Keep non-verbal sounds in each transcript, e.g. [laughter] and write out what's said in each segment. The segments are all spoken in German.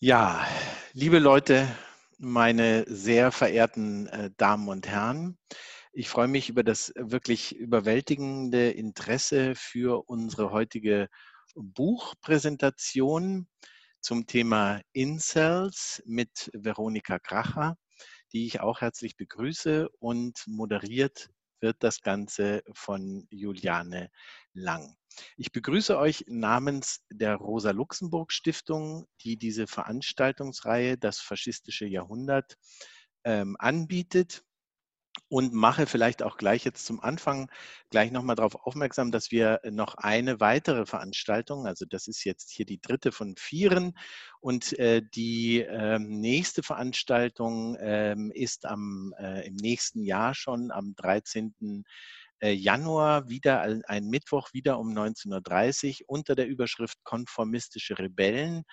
Ja, liebe Leute, meine sehr verehrten äh, Damen und Herren, ich freue mich über das wirklich überwältigende Interesse für unsere heutige Buchpräsentation zum Thema Incels mit Veronika Kracher, die ich auch herzlich begrüße und moderiert wird das Ganze von Juliane Lang. Ich begrüße euch namens der Rosa-Luxemburg-Stiftung, die diese Veranstaltungsreihe Das faschistische Jahrhundert ähm, anbietet und mache vielleicht auch gleich jetzt zum Anfang gleich nochmal darauf aufmerksam, dass wir noch eine weitere Veranstaltung, also das ist jetzt hier die dritte von vieren und äh, die äh, nächste Veranstaltung äh, ist am, äh, im nächsten Jahr schon am 13. Äh, Januar wieder ein Mittwoch wieder um 19.30 Uhr unter der Überschrift Konformistische Rebellen.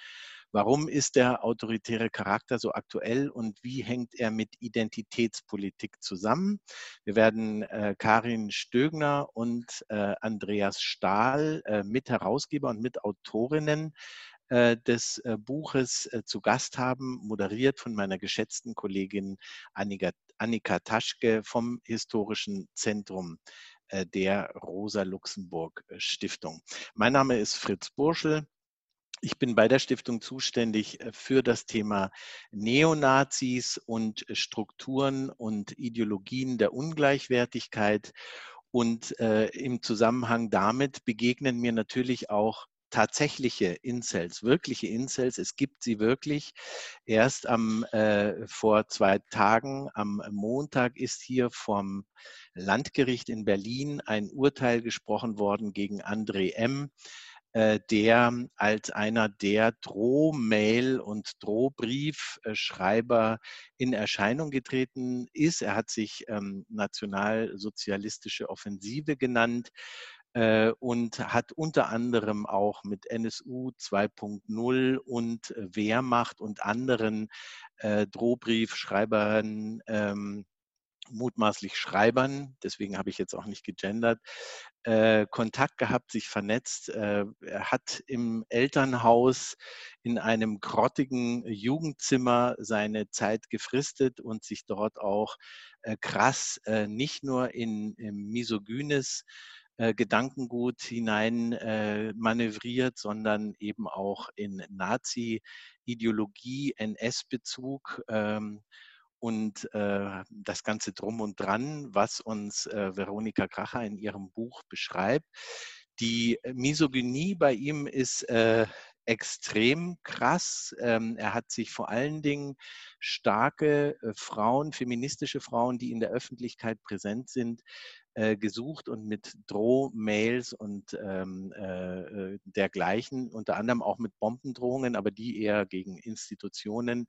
Warum ist der autoritäre Charakter so aktuell und wie hängt er mit Identitätspolitik zusammen? Wir werden äh, Karin Stögner und äh, Andreas Stahl, äh, Mitherausgeber und Mitautorinnen äh, des äh, Buches äh, zu Gast haben, moderiert von meiner geschätzten Kollegin Annika, Annika Taschke vom Historischen Zentrum der Rosa-Luxemburg-Stiftung. Mein Name ist Fritz Burschel. Ich bin bei der Stiftung zuständig für das Thema Neonazis und Strukturen und Ideologien der Ungleichwertigkeit. Und äh, im Zusammenhang damit begegnen mir natürlich auch tatsächliche Incels, wirkliche Incels. Es gibt sie wirklich. Erst am äh, vor zwei Tagen, am Montag, ist hier vom Landgericht in Berlin ein Urteil gesprochen worden gegen André M., äh, der als einer der Drohmail- und Drohbriefschreiber in Erscheinung getreten ist. Er hat sich ähm, Nationalsozialistische Offensive genannt äh, und hat unter anderem auch mit NSU 2.0 und äh, Wehrmacht und anderen äh, Drohbriefschreibern ähm, mutmaßlich Schreibern, deswegen habe ich jetzt auch nicht gegendert, äh, Kontakt gehabt, sich vernetzt. Äh, er hat im Elternhaus in einem grottigen Jugendzimmer seine Zeit gefristet und sich dort auch äh, krass äh, nicht nur in, in misogynes äh, Gedankengut hinein äh, manövriert, sondern eben auch in Nazi-Ideologie, NS-Bezug ähm, und äh, das Ganze drum und dran, was uns äh, Veronika Kracher in ihrem Buch beschreibt. Die Misogynie bei ihm ist äh, extrem krass. Ähm, er hat sich vor allen Dingen starke äh, Frauen, feministische Frauen, die in der Öffentlichkeit präsent sind, äh, gesucht und mit Drohmails und ähm, äh, äh, dergleichen, unter anderem auch mit Bombendrohungen, aber die eher gegen Institutionen,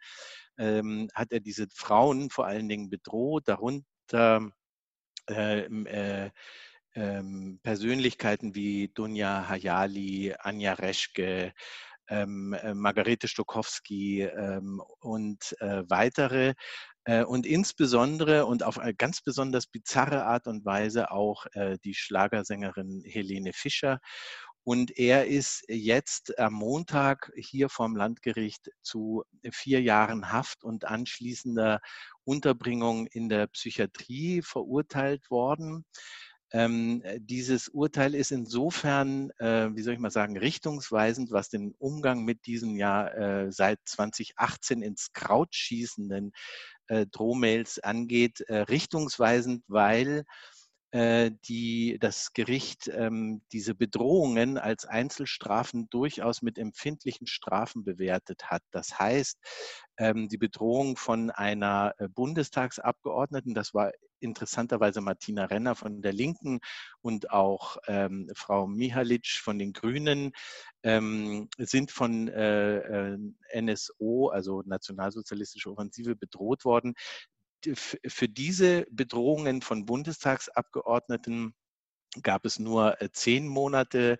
ähm, hat er diese Frauen vor allen Dingen bedroht, darunter ähm, äh, ähm, Persönlichkeiten wie Dunja Hayali, Anja Reschke, ähm, äh, Margarete Stokowski ähm, und äh, weitere, äh, und insbesondere und auf eine ganz besonders bizarre Art und Weise auch äh, die Schlagersängerin Helene Fischer. Und er ist jetzt am Montag hier vom Landgericht zu vier Jahren Haft und anschließender Unterbringung in der Psychiatrie verurteilt worden. Ähm, dieses Urteil ist insofern, äh, wie soll ich mal sagen, richtungsweisend, was den Umgang mit diesem Jahr äh, seit 2018 ins Kraut schießenden äh, Drohmails angeht, äh, richtungsweisend, weil äh, die, das Gericht ähm, diese Bedrohungen als Einzelstrafen durchaus mit empfindlichen Strafen bewertet hat. Das heißt, ähm, die Bedrohung von einer äh, Bundestagsabgeordneten, das war interessanterweise Martina Renner von der Linken und auch ähm, Frau Mihalic von den Grünen ähm, sind von äh, äh NSO, also Nationalsozialistische Offensive, bedroht worden. Für diese Bedrohungen von Bundestagsabgeordneten gab es nur äh, zehn Monate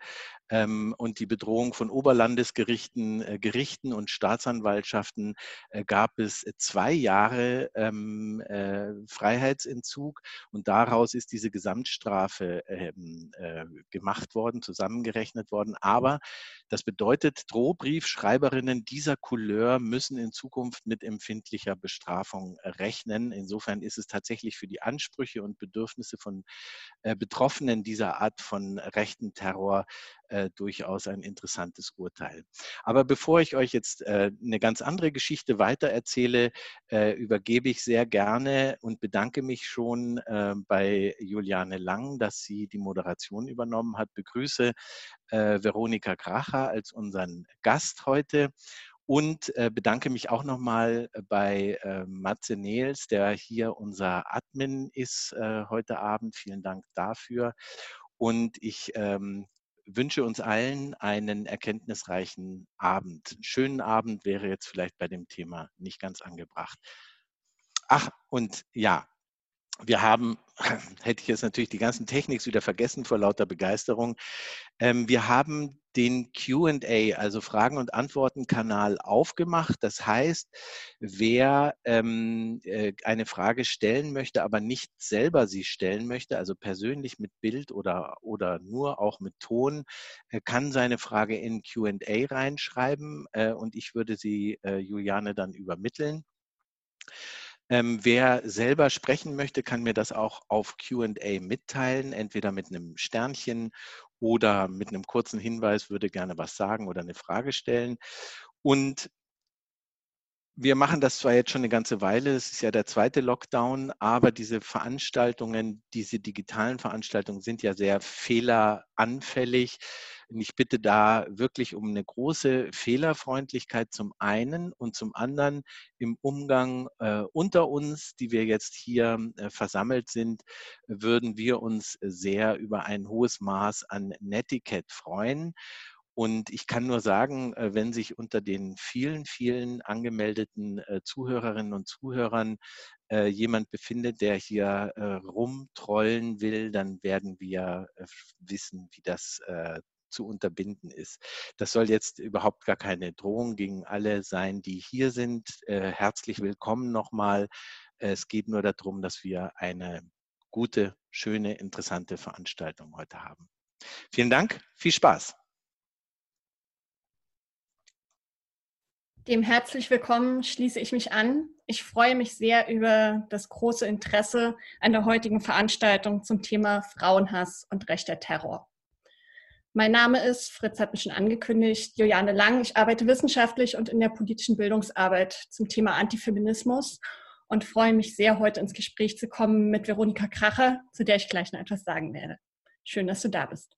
und die Bedrohung von Oberlandesgerichten, äh, Gerichten und Staatsanwaltschaften äh, gab es zwei Jahre ähm, äh, Freiheitsentzug und daraus ist diese Gesamtstrafe ähm, äh, gemacht worden, zusammengerechnet worden. Aber das bedeutet, Drohbriefschreiberinnen dieser Couleur müssen in Zukunft mit empfindlicher Bestrafung rechnen. Insofern ist es tatsächlich für die Ansprüche und Bedürfnisse von äh, Betroffenen dieser Art von rechten Terror äh, durchaus ein interessantes Urteil. Aber bevor ich euch jetzt äh, eine ganz andere Geschichte weitererzähle, äh, übergebe ich sehr gerne und bedanke mich schon äh, bei Juliane Lang, dass sie die Moderation übernommen hat. Begrüße äh, Veronika Kracher als unseren Gast heute und äh, bedanke mich auch nochmal bei Matze Nels, der hier unser Admin ist heute Abend. Vielen Dank dafür. Und ich ähm, wünsche uns allen einen erkenntnisreichen Abend. Schönen Abend wäre jetzt vielleicht bei dem Thema nicht ganz angebracht. Ach, und ja, wir haben, [clears throat] hätte ich jetzt natürlich die ganzen Techniks wieder vergessen vor lauter Begeisterung. Ähm, wir haben den QA, also Fragen- und Antworten-Kanal aufgemacht. Das heißt, wer ähm, äh, eine Frage stellen möchte, aber nicht selber sie stellen möchte, also persönlich mit Bild oder, oder nur auch mit Ton, äh, kann seine Frage in QA reinschreiben äh, und ich würde sie äh, Juliane dann übermitteln. Ähm, wer selber sprechen möchte, kann mir das auch auf QA mitteilen, entweder mit einem Sternchen oder mit einem kurzen Hinweis, würde gerne was sagen oder eine Frage stellen. Und wir machen das zwar jetzt schon eine ganze Weile, es ist ja der zweite Lockdown, aber diese Veranstaltungen, diese digitalen Veranstaltungen sind ja sehr fehleranfällig. Und ich bitte da wirklich um eine große Fehlerfreundlichkeit zum einen und zum anderen im Umgang äh, unter uns, die wir jetzt hier äh, versammelt sind, würden wir uns sehr über ein hohes Maß an Netiquette freuen. Und ich kann nur sagen, äh, wenn sich unter den vielen, vielen angemeldeten äh, Zuhörerinnen und Zuhörern äh, jemand befindet, der hier rumtrollen will, dann werden wir wissen, wie das zu unterbinden ist. Das soll jetzt überhaupt gar keine Drohung gegen alle sein, die hier sind. Herzlich willkommen nochmal. Es geht nur darum, dass wir eine gute, schöne, interessante Veranstaltung heute haben. Vielen Dank, viel Spaß. Dem herzlich willkommen schließe ich mich an. Ich freue mich sehr über das große Interesse an der heutigen Veranstaltung zum Thema Frauenhass und rechter Terror. Mein Name ist, Fritz hat mich schon angekündigt, Juliane Lang. Ich arbeite wissenschaftlich und in der politischen Bildungsarbeit zum Thema Antifeminismus und freue mich sehr, heute ins Gespräch zu kommen mit Veronika Kracher, zu der ich gleich noch etwas sagen werde. Schön, dass du da bist.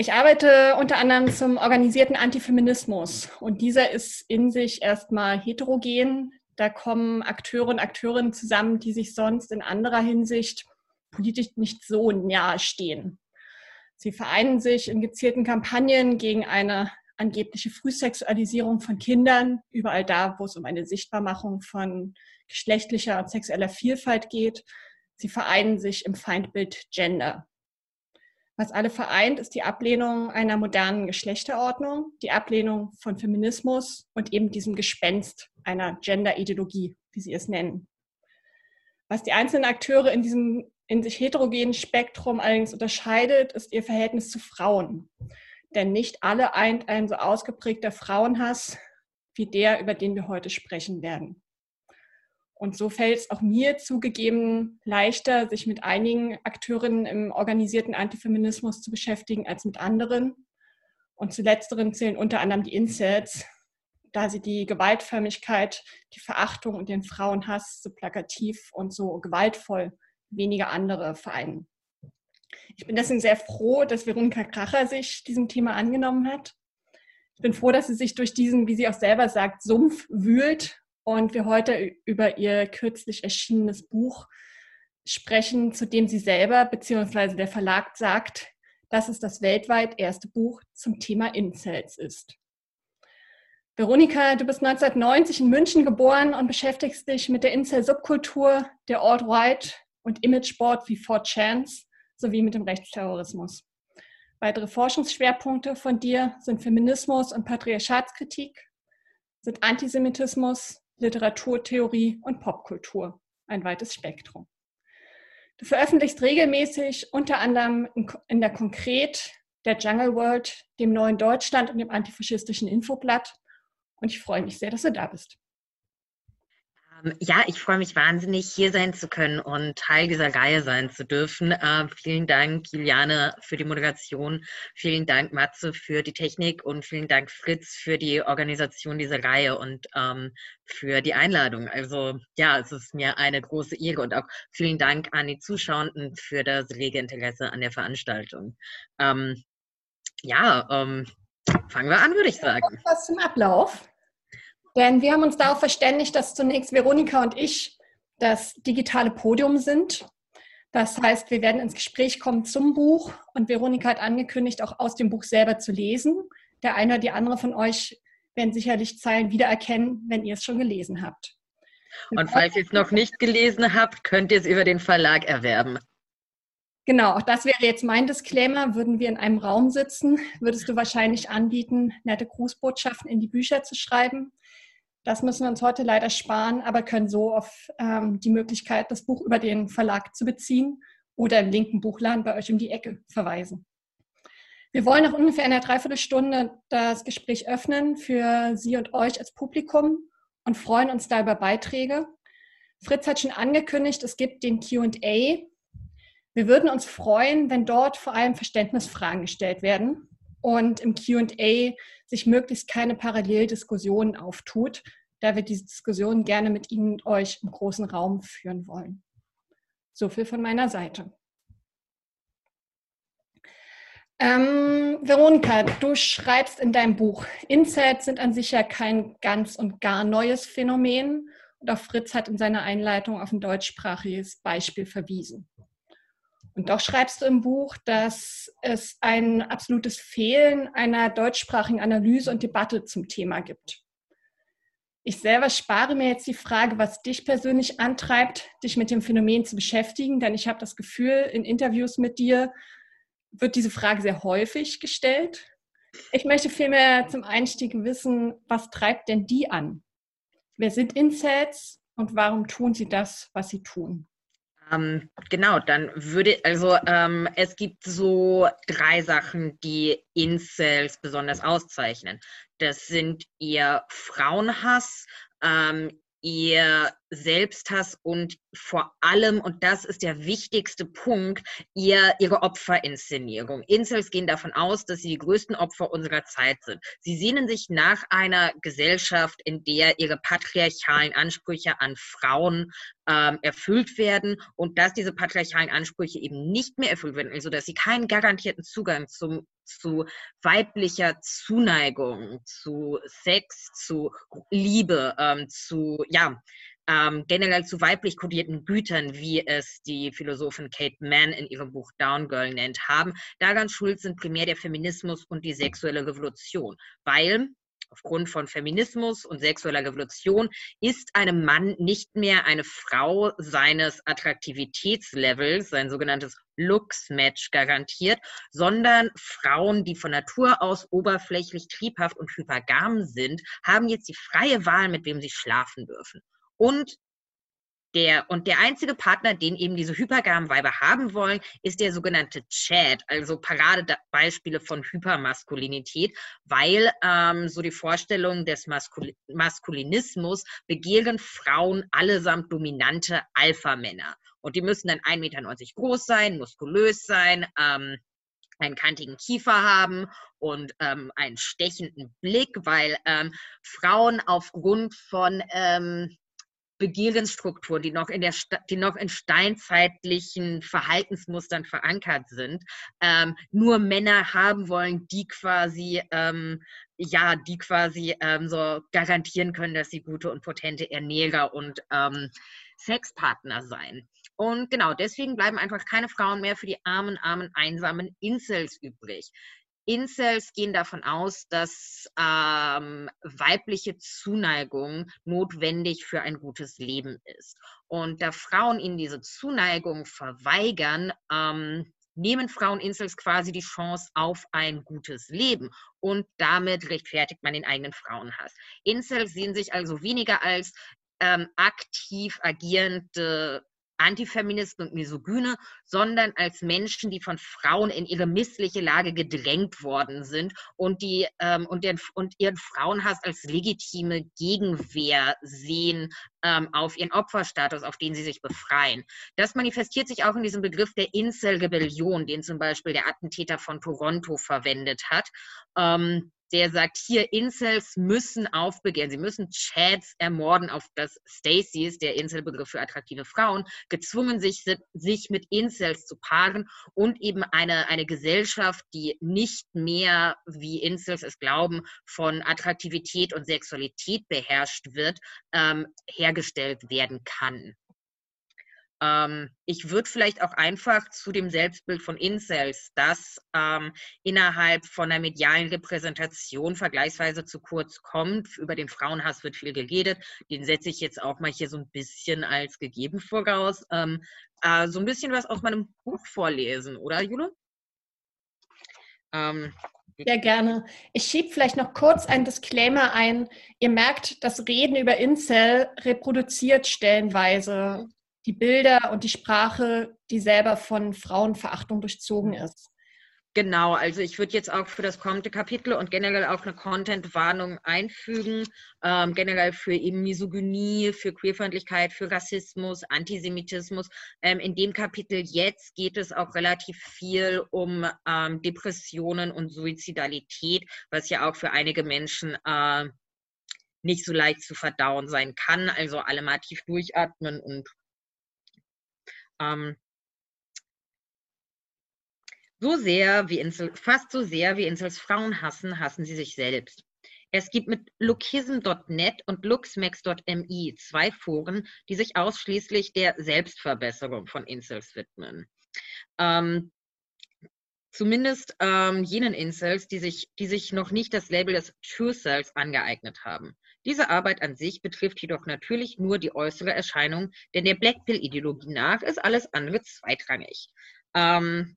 Ich arbeite unter anderem zum organisierten Antifeminismus und dieser ist in sich erstmal heterogen. Da kommen Akteure und Akteurinnen zusammen, die sich sonst in anderer Hinsicht politisch nicht so nahe stehen. Sie vereinen sich in gezielten Kampagnen gegen eine angebliche Frühsexualisierung von Kindern, überall da, wo es um eine Sichtbarmachung von geschlechtlicher und sexueller Vielfalt geht. Sie vereinen sich im Feindbild Gender. Was alle vereint, ist die Ablehnung einer modernen Geschlechterordnung, die Ablehnung von Feminismus und eben diesem Gespenst einer Gender-Ideologie, wie sie es nennen. Was die einzelnen Akteure in diesem in sich heterogenen Spektrum allerdings unterscheidet, ist ihr Verhältnis zu Frauen. Denn nicht alle eint ein so ausgeprägter Frauenhass wie der, über den wir heute sprechen werden. Und so fällt es auch mir zugegeben leichter, sich mit einigen Akteurinnen im organisierten Antifeminismus zu beschäftigen als mit anderen. Und zu letzteren zählen unter anderem die Incels, da sie die Gewaltförmigkeit, die Verachtung und den Frauenhass so plakativ und so gewaltvoll weniger andere vereinen. Ich bin deswegen sehr froh, dass Veronika Kracher sich diesem Thema angenommen hat. Ich bin froh, dass sie sich durch diesen, wie sie auch selber sagt, Sumpf wühlt und wir heute über ihr kürzlich erschienenes Buch sprechen, zu dem sie selber bzw. der Verlag sagt, dass es das weltweit erste Buch zum Thema Incels ist. Veronika, du bist 1990 in München geboren und beschäftigst dich mit der Incel-Subkultur, der Alt-Right und Imagesport wie 4 Chance sowie mit dem Rechtsterrorismus. Weitere Forschungsschwerpunkte von dir sind Feminismus und Patriarchatskritik, sind Antisemitismus, Literaturtheorie und Popkultur. Ein weites Spektrum. Du veröffentlichst regelmäßig unter anderem in der Konkret, der Jungle World, dem Neuen Deutschland und dem antifaschistischen Infoblatt. Und ich freue mich sehr, dass du da bist. Ähm, ja, ich freue mich wahnsinnig, hier sein zu können und Teil dieser Reihe sein zu dürfen. Äh, vielen Dank, Juliane, für die Moderation. Vielen Dank, Matze, für die Technik und vielen Dank, Fritz, für die Organisation dieser Reihe und ähm, für die Einladung. Also ja, es ist mir eine große Ehre und auch vielen Dank an die Zuschauenden für das rege Interesse an der Veranstaltung. Ähm, ja, ähm, fangen wir an, würde ich sagen. Was zum Ablauf? Denn wir haben uns darauf verständigt, dass zunächst Veronika und ich das digitale Podium sind. Das heißt, wir werden ins Gespräch kommen zum Buch und Veronika hat angekündigt, auch aus dem Buch selber zu lesen. Der eine oder die andere von euch werden sicherlich Zeilen wiedererkennen, wenn ihr es schon gelesen habt. Und falls ihr es noch nicht gelesen habt, könnt ihr es über den Verlag erwerben. Genau, auch das wäre jetzt mein Disclaimer. Würden wir in einem Raum sitzen, würdest du wahrscheinlich anbieten, nette Grußbotschaften in die Bücher zu schreiben. Das müssen wir uns heute leider sparen, aber können so auf ähm, die Möglichkeit, das Buch über den Verlag zu beziehen oder im linken Buchladen bei euch um die Ecke verweisen. Wir wollen nach ungefähr einer Dreiviertelstunde das Gespräch öffnen für Sie und euch als Publikum und freuen uns da über Beiträge. Fritz hat schon angekündigt, es gibt den QA. Wir würden uns freuen, wenn dort vor allem Verständnisfragen gestellt werden und im QA sich möglichst keine Paralleldiskussionen auftut, da wir diese Diskussion gerne mit Ihnen und euch im großen Raum führen wollen. So viel von meiner Seite. Ähm, Veronika, du schreibst in deinem Buch, Incels sind an sich ja kein ganz und gar neues Phänomen. Und auch Fritz hat in seiner Einleitung auf ein deutschsprachiges Beispiel verwiesen. Und doch schreibst du im Buch, dass es ein absolutes Fehlen einer deutschsprachigen Analyse und Debatte zum Thema gibt. Ich selber spare mir jetzt die Frage, was dich persönlich antreibt, dich mit dem Phänomen zu beschäftigen, denn ich habe das Gefühl, in Interviews mit dir wird diese Frage sehr häufig gestellt. Ich möchte vielmehr zum Einstieg wissen, was treibt denn die an? Wer sind Incels und warum tun sie das, was sie tun? Ähm, genau, dann würde, also ähm, es gibt so drei Sachen, die Incels besonders auszeichnen. Das sind ihr Frauenhass, ähm, ihr Selbsthass und vor allem, und das ist der wichtigste Punkt, ihr, ihre Opferinszenierung. Incels gehen davon aus, dass sie die größten Opfer unserer Zeit sind. Sie sehnen sich nach einer Gesellschaft, in der ihre patriarchalen Ansprüche an Frauen ähm, erfüllt werden und dass diese patriarchalen Ansprüche eben nicht mehr erfüllt werden, also dass sie keinen garantierten Zugang zum zu weiblicher Zuneigung, zu Sex, zu Liebe, ähm, zu ja ähm, generell zu weiblich kodierten Gütern, wie es die Philosophin Kate Mann in ihrem Buch Down Girl nennt, haben. Daran schuld sind primär der Feminismus und die sexuelle Revolution, weil aufgrund von Feminismus und sexueller Revolution ist einem Mann nicht mehr eine Frau seines Attraktivitätslevels, sein sogenanntes Looks-Match garantiert, sondern Frauen, die von Natur aus oberflächlich, triebhaft und hypergam sind, haben jetzt die freie Wahl, mit wem sie schlafen dürfen. Und der, und der einzige Partner, den eben diese hypergamen Weiber haben wollen, ist der sogenannte Chad, also Paradebeispiele von Hypermaskulinität, weil ähm, so die Vorstellung des Maskul Maskulinismus begehren Frauen allesamt dominante Alpha-Männer. Und die müssen dann 1,90 Meter groß sein, muskulös sein, ähm, einen kantigen Kiefer haben und ähm, einen stechenden Blick, weil ähm, Frauen aufgrund von ähm, Begehrensstrukturen, die noch in der die noch in steinzeitlichen Verhaltensmustern verankert sind, ähm, nur Männer haben wollen, die quasi ähm, ja, die quasi ähm, so garantieren können, dass sie gute und potente Ernährer und ähm, Sexpartner seien. Und genau, deswegen bleiben einfach keine Frauen mehr für die armen, armen, einsamen Incels übrig. Incels gehen davon aus, dass ähm, weibliche Zuneigung notwendig für ein gutes Leben ist. Und da Frauen ihnen diese Zuneigung verweigern, ähm, nehmen Frauen-Incels quasi die Chance auf ein gutes Leben und damit rechtfertigt man den eigenen Frauenhass. Incels sehen sich also weniger als ähm, aktiv agierende Antifeministen und Misogyne, sondern als Menschen, die von Frauen in ihre missliche Lage gedrängt worden sind und, die, ähm, und, den, und ihren Frauenhass als legitime Gegenwehr sehen ähm, auf ihren Opferstatus, auf den sie sich befreien. Das manifestiert sich auch in diesem Begriff der Incel-Rebellion, den zum Beispiel der Attentäter von Toronto verwendet hat. Ähm, der sagt, hier, Incels müssen aufbegehren, sie müssen Chads ermorden, auf das Stacys, der Incel-Begriff für attraktive Frauen, gezwungen sich, sich mit Incels zu paaren und eben eine, eine Gesellschaft, die nicht mehr, wie Incels es glauben, von Attraktivität und Sexualität beherrscht wird, ähm, hergestellt werden kann. Ähm, ich würde vielleicht auch einfach zu dem Selbstbild von Incels, das ähm, innerhalb von einer medialen Repräsentation vergleichsweise zu kurz kommt. Über den Frauenhass wird viel geredet. Den setze ich jetzt auch mal hier so ein bisschen als gegeben voraus. Ähm, äh, so ein bisschen was aus meinem Buch vorlesen, oder Jule? Ähm, sehr gerne. Ich schiebe vielleicht noch kurz ein Disclaimer ein. Ihr merkt, das Reden über Incel reproduziert stellenweise die Bilder und die Sprache, die selber von Frauenverachtung durchzogen ist. Genau, also ich würde jetzt auch für das kommende Kapitel und generell auch eine Content-Warnung einfügen, ähm, generell für eben Misogynie, für Queerfeindlichkeit, für Rassismus, Antisemitismus. Ähm, in dem Kapitel jetzt geht es auch relativ viel um ähm, Depressionen und Suizidalität, was ja auch für einige Menschen äh, nicht so leicht zu verdauen sein kann. Also alle mal tief durchatmen und ähm, so sehr wie Insel, fast so sehr wie Insels Frauen hassen, hassen sie sich selbst. Es gibt mit lookism.net und luxmax.mi zwei Foren, die sich ausschließlich der Selbstverbesserung von Insels widmen. Ähm, zumindest ähm, jenen Incels, die sich, die sich noch nicht das Label des True Selves angeeignet haben. Diese Arbeit an sich betrifft jedoch natürlich nur die äußere Erscheinung, denn der Blackpill-Ideologie nach ist alles andere zweitrangig. Ähm,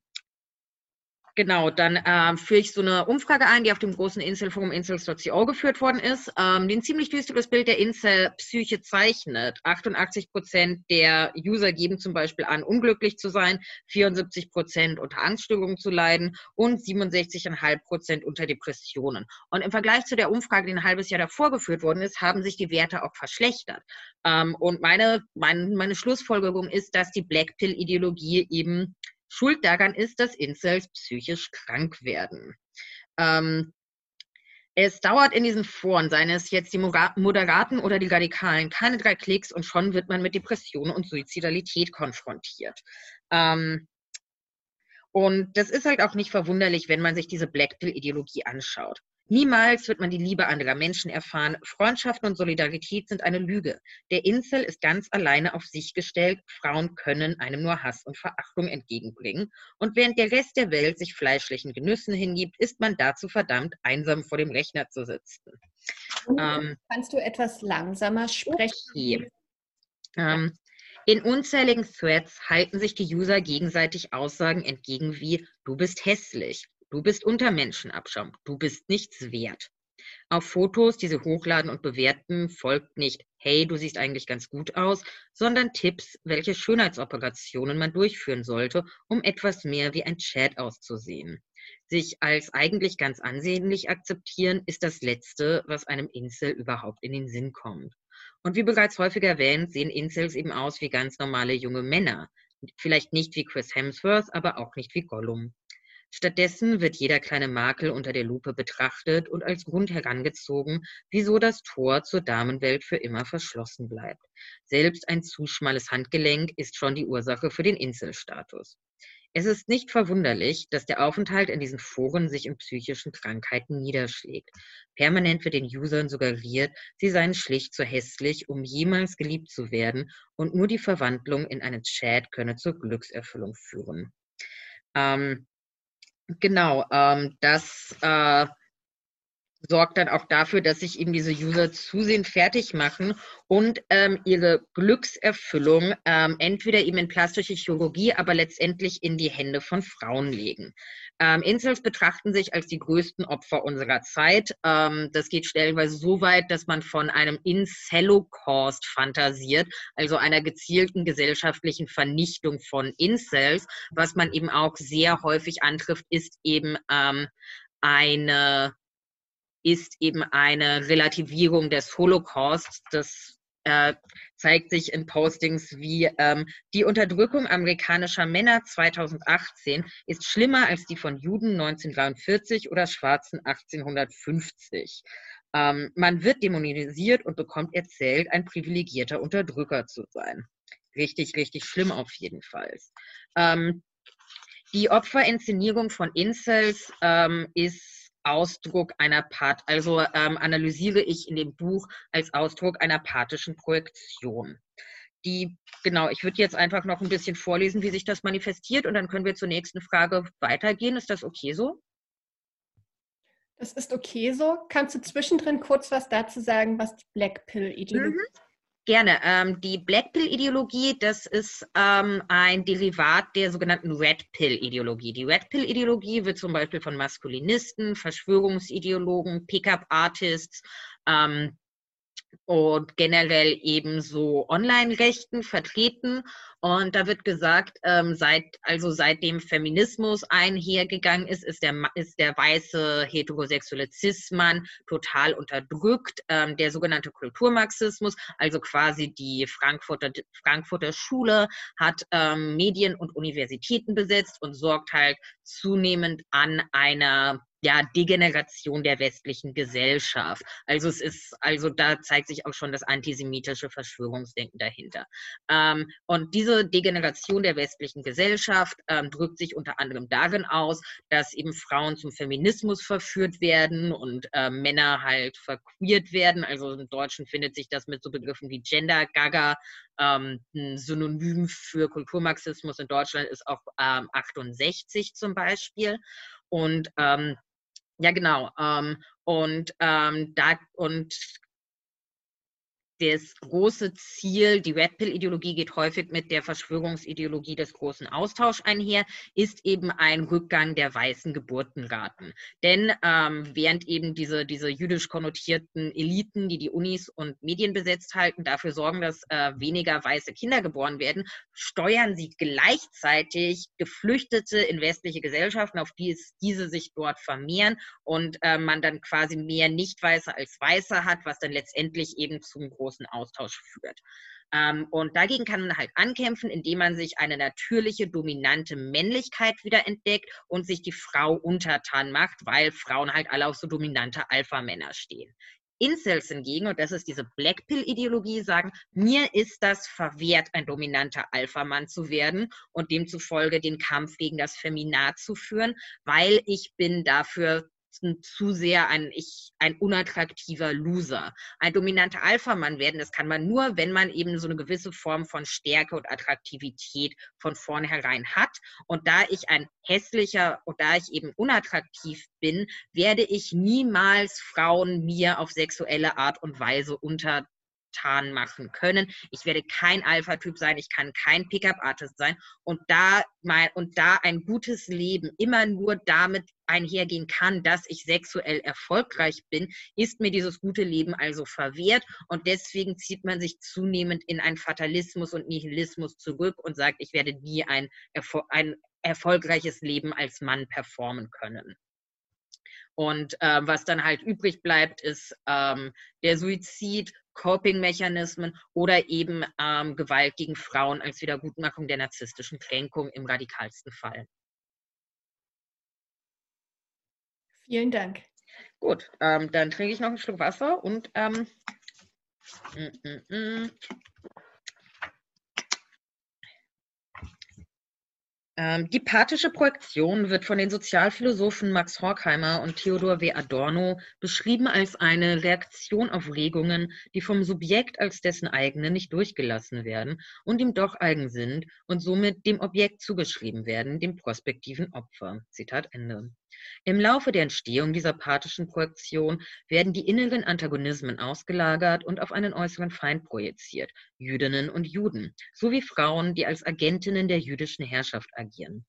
Genau, dann ähm, führe ich so eine Umfrage ein, die auf dem großen Inselforum incels.co geführt worden ist, ähm, die ein ziemlich düsteres Bild der Incel-Psyche zeichnet. 88 Prozent der User geben zum Beispiel an, unglücklich zu sein, 74 Prozent unter Angststörungen zu leiden und 67,5 Prozent unter Depressionen. Und im Vergleich zu der Umfrage, die ein halbes Jahr davor geführt worden ist, haben sich die Werte auch verschlechtert. Ähm, und meine, mein, meine Schlussfolgerung ist, dass die Blackpill-Ideologie eben Schuld daran ist, dass Incels psychisch krank werden. Ähm, es dauert in diesen Foren, seien es jetzt die Moderaten oder die Radikalen, keine drei Klicks und schon wird man mit Depressionen und Suizidalität konfrontiert. Ähm, und das ist halt auch nicht verwunderlich, wenn man sich diese Blackpill-Ideologie anschaut. Niemals wird man die Liebe anderer Menschen erfahren. Freundschaften und Solidarität sind eine Lüge. Der Insel ist ganz alleine auf sich gestellt. Frauen können einem nur Hass und Verachtung entgegenbringen. Und während der Rest der Welt sich fleischlichen Genüssen hingibt, ist man dazu verdammt, einsam vor dem Rechner zu sitzen. Ähm, Kannst du etwas langsamer sprechen? Okay. Ähm, in unzähligen Threads halten sich die User gegenseitig Aussagen entgegen wie du bist hässlich, Du bist unter Menschenabschaum. Du bist nichts wert. Auf Fotos, die sie hochladen und bewerten, folgt nicht, hey, du siehst eigentlich ganz gut aus, sondern Tipps, welche Schönheitsoperationen man durchführen sollte, um etwas mehr wie ein Chat auszusehen. Sich als eigentlich ganz ansehnlich akzeptieren, ist das Letzte, was einem Insel überhaupt in den Sinn kommt. Und wie bereits häufig erwähnt, sehen Incels eben aus wie ganz normale junge Männer. Vielleicht nicht wie Chris Hemsworth, aber auch nicht wie Gollum. Stattdessen wird jeder kleine Makel unter der Lupe betrachtet und als Grund herangezogen, wieso das Tor zur Damenwelt für immer verschlossen bleibt. Selbst ein zu schmales Handgelenk ist schon die Ursache für den Inselstatus. Es ist nicht verwunderlich, dass der Aufenthalt in diesen Foren sich in psychischen Krankheiten niederschlägt. Permanent wird den Usern suggeriert, sie seien schlicht zu hässlich, um jemals geliebt zu werden, und nur die Verwandlung in einen Chat könne zur Glückserfüllung führen. Ähm, Genau, ähm, das, äh, sorgt dann auch dafür, dass sich eben diese User zusehends fertig machen und ähm, ihre Glückserfüllung ähm, entweder eben in plastische Chirurgie, aber letztendlich in die Hände von Frauen legen. Ähm, Incels betrachten sich als die größten Opfer unserer Zeit. Ähm, das geht stellenweise so weit, dass man von einem Incelocaust fantasiert, also einer gezielten gesellschaftlichen Vernichtung von Incels. Was man eben auch sehr häufig antrifft, ist eben ähm, eine ist eben eine Relativierung des Holocausts. Das äh, zeigt sich in Postings wie ähm, die Unterdrückung amerikanischer Männer 2018 ist schlimmer als die von Juden 1943 oder Schwarzen 1850. Ähm, man wird dämonisiert und bekommt erzählt, ein privilegierter Unterdrücker zu sein. Richtig, richtig schlimm auf jeden Fall. Ähm, die Opferinszenierung von Incels ähm, ist Ausdruck einer Part, also ähm, analysiere ich in dem Buch als Ausdruck einer pathischen Projektion. Die, genau, ich würde jetzt einfach noch ein bisschen vorlesen, wie sich das manifestiert und dann können wir zur nächsten Frage weitergehen. Ist das okay so? Das ist okay so. Kannst du zwischendrin kurz was dazu sagen, was die Black Pill-Ideologie mhm. Gerne. Ähm, die Black Pill-Ideologie, das ist ähm, ein Derivat der sogenannten Red Pill-Ideologie. Die Red Pill-Ideologie wird zum Beispiel von Maskulinisten, Verschwörungsideologen, Pickup-Artists, ähm, und generell ebenso Online-Rechten vertreten. Und da wird gesagt, ähm, seit, also seitdem Feminismus einhergegangen ist, ist der, ist der weiße heterosexuelle Cis-Mann total unterdrückt. Ähm, der sogenannte Kulturmarxismus, also quasi die Frankfurter, Frankfurter Schule, hat ähm, Medien und Universitäten besetzt und sorgt halt zunehmend an einer ja, Degeneration der westlichen Gesellschaft. Also es ist, also da zeigt sich auch schon das antisemitische Verschwörungsdenken dahinter. Ähm, und diese Degeneration der westlichen Gesellschaft ähm, drückt sich unter anderem darin aus, dass eben Frauen zum Feminismus verführt werden und äh, Männer halt verqueert werden. Also im Deutschen findet sich das mit so Begriffen wie Gender Gaga. Ähm, ein Synonym für Kulturmarxismus in Deutschland ist auch 68 ähm, zum Beispiel. Und ähm, ja, genau. Ähm, und ähm, da und das große Ziel, die Red Pill-Ideologie geht häufig mit der Verschwörungsideologie des großen Austauschs einher, ist eben ein Rückgang der weißen Geburtenraten. Denn ähm, während eben diese, diese jüdisch konnotierten Eliten, die die Unis und Medien besetzt halten, dafür sorgen, dass äh, weniger weiße Kinder geboren werden, steuern sie gleichzeitig Geflüchtete in westliche Gesellschaften, auf die es, diese sich dort vermehren und äh, man dann quasi mehr Nicht-Weiße als Weiße hat, was dann letztendlich eben zum großen großen Austausch führt. Ähm, und dagegen kann man halt ankämpfen, indem man sich eine natürliche, dominante Männlichkeit wieder entdeckt und sich die Frau untertan macht, weil Frauen halt alle auf so dominante Alpha-Männer stehen. Incels hingegen, und das ist diese Blackpill-Ideologie, sagen, mir ist das verwehrt, ein dominanter Alpha-Mann zu werden und demzufolge den Kampf gegen das Feminat zu führen, weil ich bin dafür zu sehr ein, ich, ein unattraktiver Loser. Ein dominanter Alpha-Mann werden, das kann man nur, wenn man eben so eine gewisse Form von Stärke und Attraktivität von vornherein hat. Und da ich ein hässlicher und da ich eben unattraktiv bin, werde ich niemals Frauen mir auf sexuelle Art und Weise unter getan machen können. Ich werde kein Alpha-Typ sein, ich kann kein Pickup-Artist sein und da mein, und da ein gutes Leben immer nur damit einhergehen kann, dass ich sexuell erfolgreich bin, ist mir dieses gute Leben also verwehrt und deswegen zieht man sich zunehmend in einen Fatalismus und Nihilismus zurück und sagt, ich werde nie ein, ein erfolgreiches Leben als Mann performen können. Und äh, was dann halt übrig bleibt, ist ähm, der Suizid, Coping-Mechanismen oder eben ähm, Gewalt gegen Frauen als Wiedergutmachung der narzisstischen Kränkung im radikalsten Fall. Vielen Dank. Gut, ähm, dann trinke ich noch einen Schluck Wasser und ähm, mm, mm, mm. Die pathische Projektion wird von den Sozialphilosophen Max Horkheimer und Theodor W. Adorno beschrieben als eine Reaktion auf Regungen, die vom Subjekt als dessen eigene nicht durchgelassen werden und ihm doch eigen sind und somit dem Objekt zugeschrieben werden, dem prospektiven Opfer. Zitat Ende. Im Laufe der Entstehung dieser pathischen Projektion werden die inneren Antagonismen ausgelagert und auf einen äußeren Feind projiziert, Jüdinnen und Juden, sowie Frauen, die als Agentinnen der jüdischen Herrschaft agieren.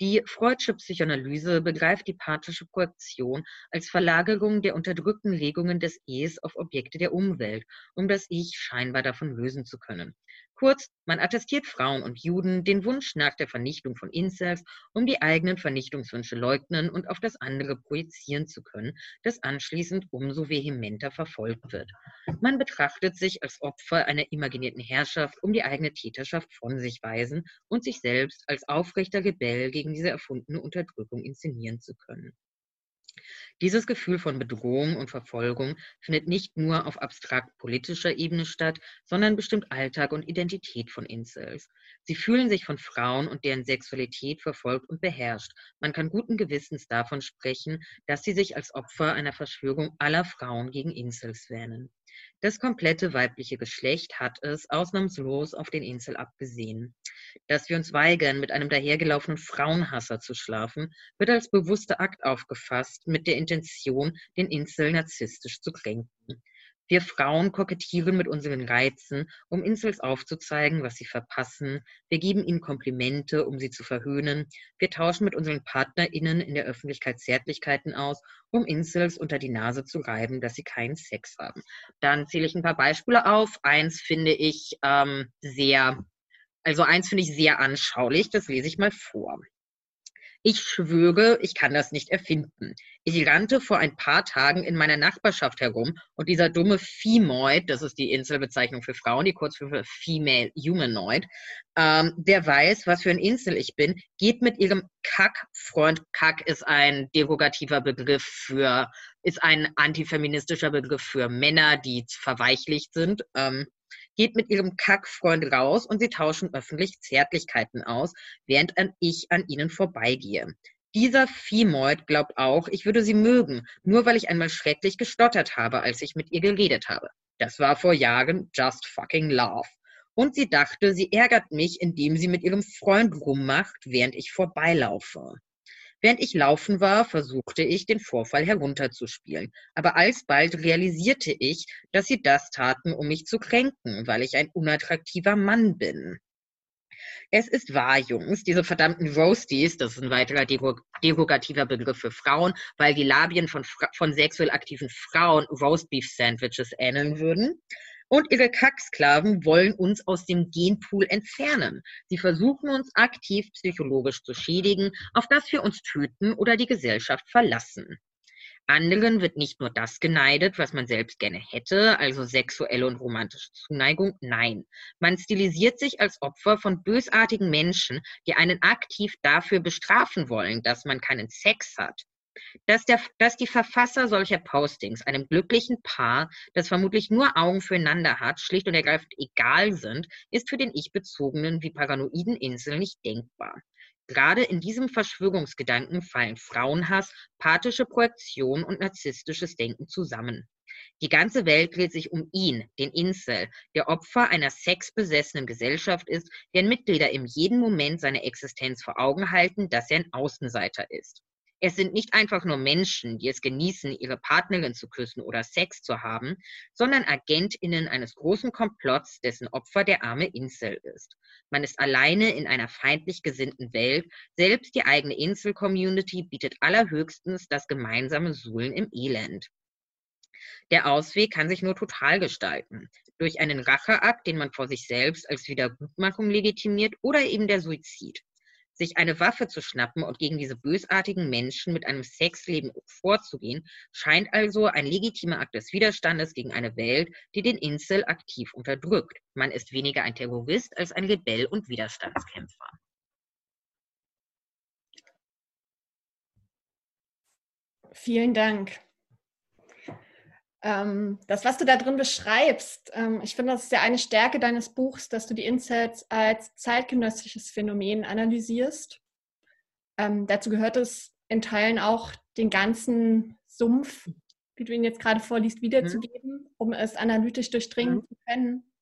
Die Freudsche Psychoanalyse begreift die pathische Projektion als Verlagerung der unterdrückten Legungen des Es auf Objekte der Umwelt, um das Ich scheinbar davon lösen zu können. Kurz, man attestiert Frauen und Juden den Wunsch nach der Vernichtung von Incels, um die eigenen Vernichtungswünsche leugnen und auf das andere projizieren zu können, das anschließend umso vehementer verfolgt wird. Man betrachtet sich als Opfer einer imaginierten Herrschaft, um die eigene Täterschaft von sich weisen und sich selbst als aufrechter Rebell gegen diese erfundene Unterdrückung inszenieren zu können. Dieses Gefühl von Bedrohung und Verfolgung findet nicht nur auf abstrakt politischer Ebene statt, sondern bestimmt Alltag und Identität von Incels. Sie fühlen sich von Frauen und deren Sexualität verfolgt und beherrscht. Man kann guten Gewissens davon sprechen, dass sie sich als Opfer einer Verschwörung aller Frauen gegen Incels wähnen. Das komplette weibliche Geschlecht hat es ausnahmslos auf den Insel abgesehen. Dass wir uns weigern, mit einem dahergelaufenen Frauenhasser zu schlafen, wird als bewusster Akt aufgefasst, mit der Intention, den Insel narzisstisch zu kränken. Wir Frauen kokettieren mit unseren Reizen, um Insels aufzuzeigen, was sie verpassen. Wir geben ihnen Komplimente, um sie zu verhöhnen. Wir tauschen mit unseren PartnerInnen in der Öffentlichkeit Zärtlichkeiten aus, um Insels unter die Nase zu reiben, dass sie keinen Sex haben. Dann zähle ich ein paar Beispiele auf. Eins finde ich ähm, sehr, also eins finde ich sehr anschaulich. Das lese ich mal vor. Ich schwöre, ich kann das nicht erfinden. Ich rannte vor ein paar Tagen in meiner Nachbarschaft herum und dieser dumme Femoid, das ist die Inselbezeichnung für Frauen, die kurz für Female Humanoid, ähm, der weiß, was für ein Insel ich bin, geht mit ihrem Kack-Freund, Kack ist ein derogativer Begriff für, ist ein antifeministischer Begriff für Männer, die verweichlicht sind, ähm, geht mit ihrem Kackfreund raus und sie tauschen öffentlich Zärtlichkeiten aus, während ich an ihnen vorbeigehe. Dieser Femoid glaubt auch, ich würde sie mögen, nur weil ich einmal schrecklich gestottert habe, als ich mit ihr geredet habe. Das war vor Jahren just fucking love. Und sie dachte, sie ärgert mich, indem sie mit ihrem Freund rummacht, während ich vorbeilaufe. Während ich laufen war, versuchte ich, den Vorfall herunterzuspielen. Aber alsbald realisierte ich, dass sie das taten, um mich zu kränken, weil ich ein unattraktiver Mann bin. Es ist wahr, Jungs, diese verdammten Roasties, das ist ein weiterer derogativer Begriff für Frauen, weil die Labien von, von sexuell aktiven Frauen Roastbeef-Sandwiches ähneln würden und ihre Kacksklaven wollen uns aus dem Genpool entfernen. Sie versuchen uns aktiv psychologisch zu schädigen, auf das wir uns töten oder die Gesellschaft verlassen. Anderen wird nicht nur das geneidet, was man selbst gerne hätte, also sexuelle und romantische Zuneigung. Nein, man stilisiert sich als Opfer von bösartigen Menschen, die einen aktiv dafür bestrafen wollen, dass man keinen Sex hat dass, der, dass die Verfasser solcher Postings einem glücklichen Paar, das vermutlich nur Augen füreinander hat, schlicht und ergreifend egal sind, ist für den ich-bezogenen wie paranoiden Insel nicht denkbar. Gerade in diesem Verschwörungsgedanken fallen Frauenhass, pathische Projektion und narzisstisches Denken zusammen. Die ganze Welt dreht sich um ihn, den Insel, der Opfer einer sexbesessenen Gesellschaft ist, deren Mitglieder ihm jeden Moment seine Existenz vor Augen halten, dass er ein Außenseiter ist. Es sind nicht einfach nur Menschen, die es genießen, ihre Partnerin zu küssen oder Sex zu haben, sondern Agentinnen eines großen Komplotts, dessen Opfer der arme Insel ist. Man ist alleine in einer feindlich gesinnten Welt. Selbst die eigene Insel-Community bietet allerhöchstens das gemeinsame Suhlen im Elend. Der Ausweg kann sich nur total gestalten. Durch einen Racheakt, den man vor sich selbst als Wiedergutmachung legitimiert, oder eben der Suizid sich eine Waffe zu schnappen und gegen diese bösartigen Menschen mit einem Sexleben vorzugehen, scheint also ein legitimer Akt des Widerstandes gegen eine Welt, die den Insel aktiv unterdrückt. Man ist weniger ein Terrorist als ein Rebell und Widerstandskämpfer. Vielen Dank. Ähm, das, was du da drin beschreibst, ähm, ich finde, das ist ja eine Stärke deines Buchs, dass du die Insights als zeitgenössisches Phänomen analysierst. Ähm, dazu gehört es in Teilen auch den ganzen Sumpf, wie du ihn jetzt gerade vorliest, wiederzugeben, mhm. um es analytisch durchdringen mhm. zu können.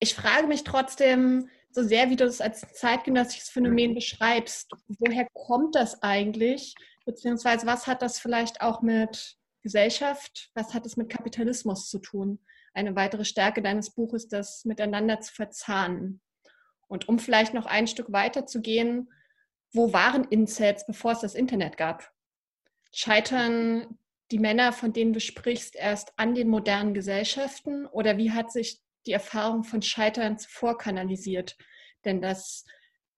Ich frage mich trotzdem, so sehr wie du es als zeitgenössisches Phänomen beschreibst, woher kommt das eigentlich, Beziehungsweise was hat das vielleicht auch mit Gesellschaft, was hat es mit Kapitalismus zu tun? Eine weitere Stärke deines Buches, das miteinander zu verzahnen. Und um vielleicht noch ein Stück weiter zu gehen, wo waren Incels, bevor es das Internet gab? Scheitern die Männer, von denen du sprichst, erst an den modernen Gesellschaften? Oder wie hat sich die Erfahrung von Scheitern zuvor kanalisiert? Denn dass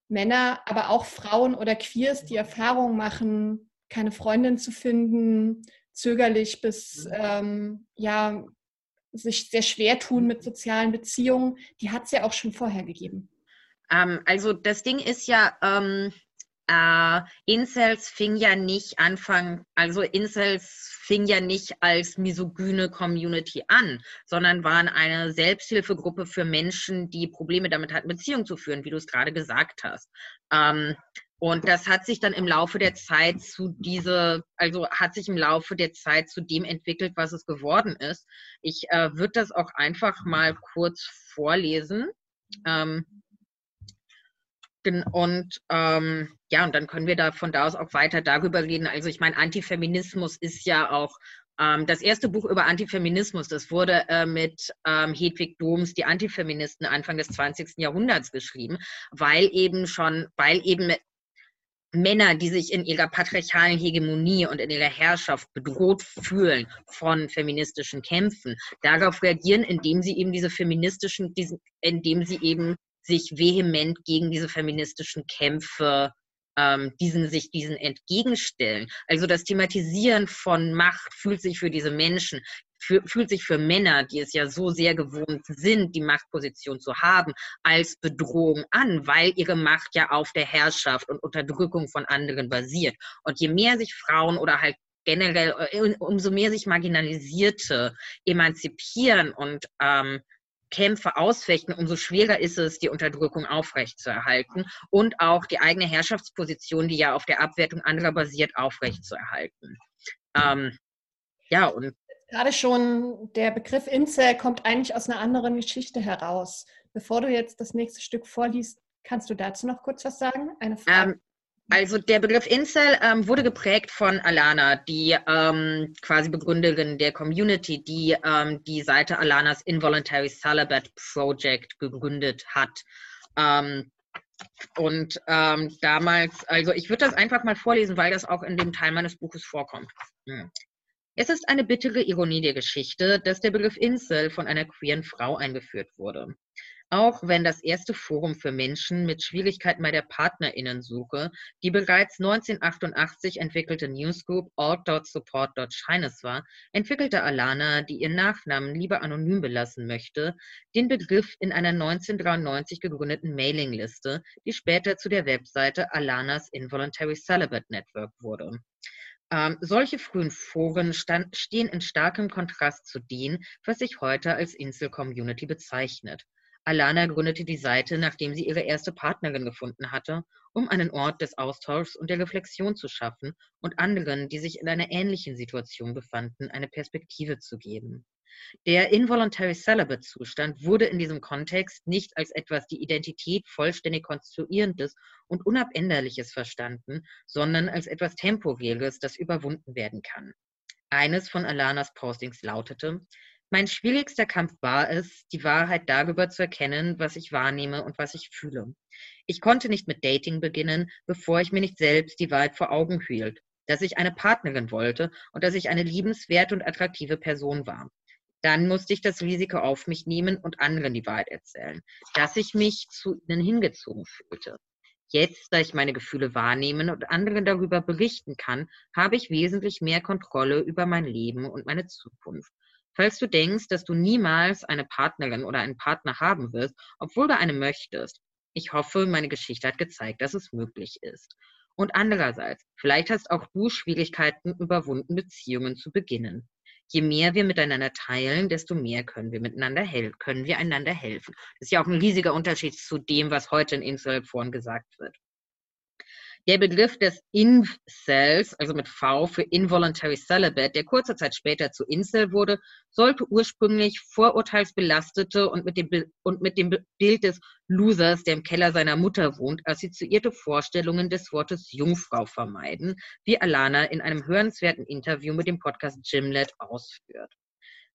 Männer, aber auch Frauen oder Queers die Erfahrung machen, keine Freundin zu finden, zögerlich bis ähm, ja sich sehr schwer tun mit sozialen Beziehungen, die hat es ja auch schon vorher gegeben. Ähm, also das Ding ist ja, ähm, äh, Incels fing ja nicht Anfang, also Incels fing ja nicht als misogyne Community an, sondern waren eine Selbsthilfegruppe für Menschen, die Probleme damit hatten, Beziehungen zu führen, wie du es gerade gesagt hast. Ähm, und das hat sich dann im Laufe der Zeit zu diese, also hat sich im Laufe der Zeit zu dem entwickelt, was es geworden ist. Ich äh, würde das auch einfach mal kurz vorlesen. Ähm, und ähm, ja, und dann können wir da von da aus auch weiter darüber reden. Also ich meine, Antifeminismus ist ja auch ähm, das erste Buch über Antifeminismus, das wurde äh, mit ähm, Hedwig Doms, die Antifeministen Anfang des 20. Jahrhunderts geschrieben, weil eben schon, weil eben Männer, die sich in ihrer patriarchalen Hegemonie und in ihrer Herrschaft bedroht fühlen von feministischen Kämpfen, darauf reagieren, indem sie eben diese feministischen, indem sie eben sich vehement gegen diese feministischen Kämpfe ähm, diesen sich diesen entgegenstellen. Also das Thematisieren von Macht fühlt sich für diese Menschen für, fühlt sich für Männer, die es ja so sehr gewohnt sind, die Machtposition zu haben, als Bedrohung an, weil ihre Macht ja auf der Herrschaft und Unterdrückung von anderen basiert. Und je mehr sich Frauen oder halt generell, äh, umso mehr sich Marginalisierte emanzipieren und ähm, Kämpfe ausfechten, umso schwerer ist es, die Unterdrückung aufrechtzuerhalten und auch die eigene Herrschaftsposition, die ja auf der Abwertung anderer basiert, aufrechtzuerhalten. Ähm, ja, und Gerade schon der Begriff Incel kommt eigentlich aus einer anderen Geschichte heraus. Bevor du jetzt das nächste Stück vorliest, kannst du dazu noch kurz was sagen? Eine Frage. Ähm, also der Begriff Incel ähm, wurde geprägt von Alana, die ähm, quasi Begründerin der Community, die ähm, die Seite Alanas Involuntary Celibate Project gegründet hat. Ähm, und ähm, damals, also ich würde das einfach mal vorlesen, weil das auch in dem Teil meines Buches vorkommt. Hm. Es ist eine bittere Ironie der Geschichte, dass der Begriff Incel von einer queeren Frau eingeführt wurde. Auch wenn das erste Forum für Menschen mit Schwierigkeiten bei der Partnerinnensuche die bereits 1988 entwickelte Newsgroup Alt.Support.Shines war, entwickelte Alana, die ihren Nachnamen lieber anonym belassen möchte, den Begriff in einer 1993 gegründeten Mailingliste, die später zu der Webseite Alanas Involuntary Celibate Network wurde. Ähm, solche frühen Foren stand, stehen in starkem Kontrast zu denen, was sich heute als Insel-Community bezeichnet. Alana gründete die Seite, nachdem sie ihre erste Partnerin gefunden hatte, um einen Ort des Austauschs und der Reflexion zu schaffen und anderen, die sich in einer ähnlichen Situation befanden, eine Perspektive zu geben. Der Involuntary Celibate Zustand wurde in diesem Kontext nicht als etwas die Identität vollständig konstruierendes und unabänderliches verstanden, sondern als etwas Temporäres, das überwunden werden kann. Eines von Alanas Postings lautete, mein schwierigster Kampf war es, die Wahrheit darüber zu erkennen, was ich wahrnehme und was ich fühle. Ich konnte nicht mit Dating beginnen, bevor ich mir nicht selbst die Wahrheit vor Augen hielt, dass ich eine Partnerin wollte und dass ich eine liebenswerte und attraktive Person war. Dann musste ich das Risiko auf mich nehmen und anderen die Wahrheit erzählen, dass ich mich zu ihnen hingezogen fühlte. Jetzt, da ich meine Gefühle wahrnehmen und anderen darüber berichten kann, habe ich wesentlich mehr Kontrolle über mein Leben und meine Zukunft. Falls du denkst, dass du niemals eine Partnerin oder einen Partner haben wirst, obwohl du eine möchtest, ich hoffe, meine Geschichte hat gezeigt, dass es möglich ist. Und andererseits, vielleicht hast auch du Schwierigkeiten überwunden, Beziehungen zu beginnen. Je mehr wir miteinander teilen, desto mehr können wir miteinander helfen, können wir einander helfen. Das ist ja auch ein riesiger Unterschied zu dem, was heute in Inselforen gesagt wird. Der Begriff des Incels, also mit V für Involuntary Celibate, der kurze Zeit später zu Incel wurde, sollte ursprünglich vorurteilsbelastete und mit dem, und mit dem Bild des Losers, der im Keller seiner Mutter wohnt, assoziierte Vorstellungen des Wortes Jungfrau vermeiden, wie Alana in einem hörenswerten Interview mit dem Podcast Gymlet ausführt.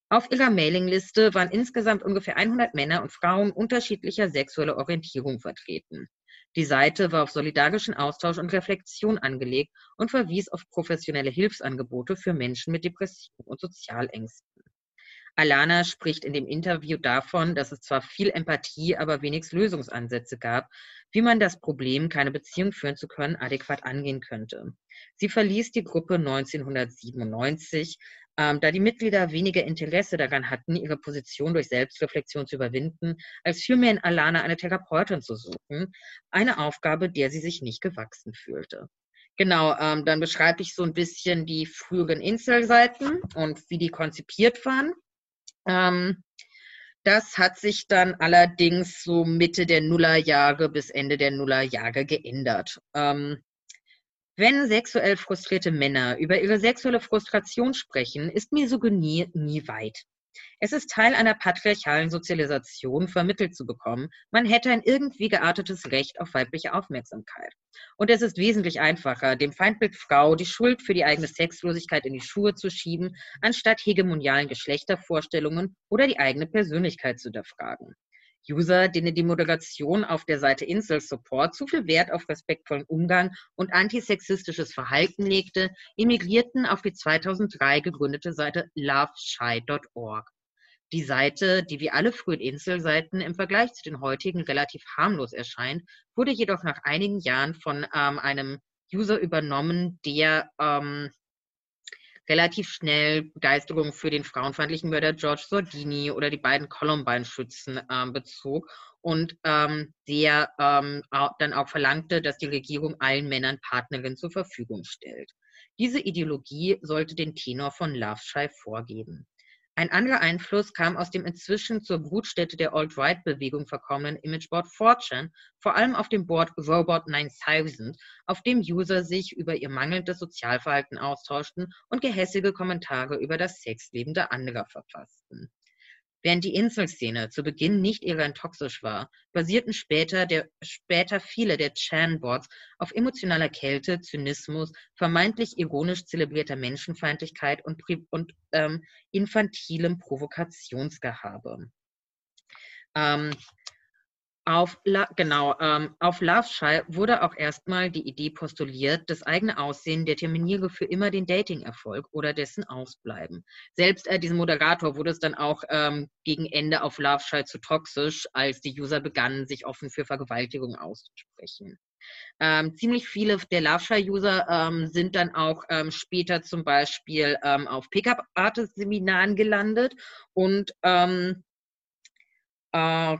Auf ihrer Mailingliste waren insgesamt ungefähr 100 Männer und Frauen unterschiedlicher sexueller Orientierung vertreten. Die Seite war auf solidarischen Austausch und Reflexion angelegt und verwies auf professionelle Hilfsangebote für Menschen mit Depressionen und Sozialängsten. Alana spricht in dem Interview davon, dass es zwar viel Empathie, aber wenig Lösungsansätze gab, wie man das Problem, keine Beziehung führen zu können, adäquat angehen könnte. Sie verließ die Gruppe 1997, ähm, da die Mitglieder weniger Interesse daran hatten, ihre Position durch Selbstreflexion zu überwinden, als vielmehr in Alana eine Therapeutin zu suchen, eine Aufgabe, der sie sich nicht gewachsen fühlte. Genau, ähm, dann beschreibe ich so ein bisschen die früheren Incel-Seiten und wie die konzipiert waren. Ähm, das hat sich dann allerdings so Mitte der Nullerjahre bis Ende der Nullerjahre geändert. Ähm, wenn sexuell frustrierte Männer über ihre sexuelle Frustration sprechen, ist Misogynie nie weit. Es ist Teil einer patriarchalen Sozialisation, vermittelt zu bekommen, man hätte ein irgendwie geartetes Recht auf weibliche Aufmerksamkeit. Und es ist wesentlich einfacher, dem Feindbild Frau die Schuld für die eigene Sexlosigkeit in die Schuhe zu schieben, anstatt hegemonialen Geschlechtervorstellungen oder die eigene Persönlichkeit zu hinterfragen. User, denen die Moderation auf der Seite Insel Support zu viel Wert auf respektvollen Umgang und antisexistisches Verhalten legte, emigrierten auf die 2003 gegründete Seite loveshy.org. Die Seite, die wie alle frühen Inselseiten im Vergleich zu den heutigen relativ harmlos erscheint, wurde jedoch nach einigen Jahren von ähm, einem User übernommen, der ähm, relativ schnell Begeisterung für den frauenfeindlichen Mörder George Sordini oder die beiden Columbine-Schützen ähm, bezog und ähm, der ähm, auch, dann auch verlangte, dass die Regierung allen Männern Partnerinnen zur Verfügung stellt. Diese Ideologie sollte den Tenor von Loveshy vorgeben. Ein anderer Einfluss kam aus dem inzwischen zur Brutstätte der Alt-Right-Bewegung verkommenen Imageboard 4chan, vor allem auf dem Board Robot 9000, auf dem User sich über ihr mangelndes Sozialverhalten austauschten und gehässige Kommentare über das Sexleben der anderer verfassten. Während die Inselszene zu Beginn nicht irrein toxisch war, basierten später, der, später viele der Chan-Boards auf emotionaler Kälte, Zynismus, vermeintlich ironisch zelebrierter Menschenfeindlichkeit und, und ähm, infantilem Provokationsgehabe. Ähm, auf, genau, ähm, auf Loveshy wurde auch erstmal die Idee postuliert, das eigene Aussehen determiniere für immer den Dating-Erfolg oder dessen Ausbleiben. Selbst äh, diesem Moderator wurde es dann auch ähm, gegen Ende auf Loveshy zu toxisch, als die User begannen, sich offen für Vergewaltigung auszusprechen. Ähm, ziemlich viele der Loveshy-User ähm, sind dann auch ähm, später zum Beispiel ähm, auf Pickup-Artist-Seminaren gelandet und ähm, äh,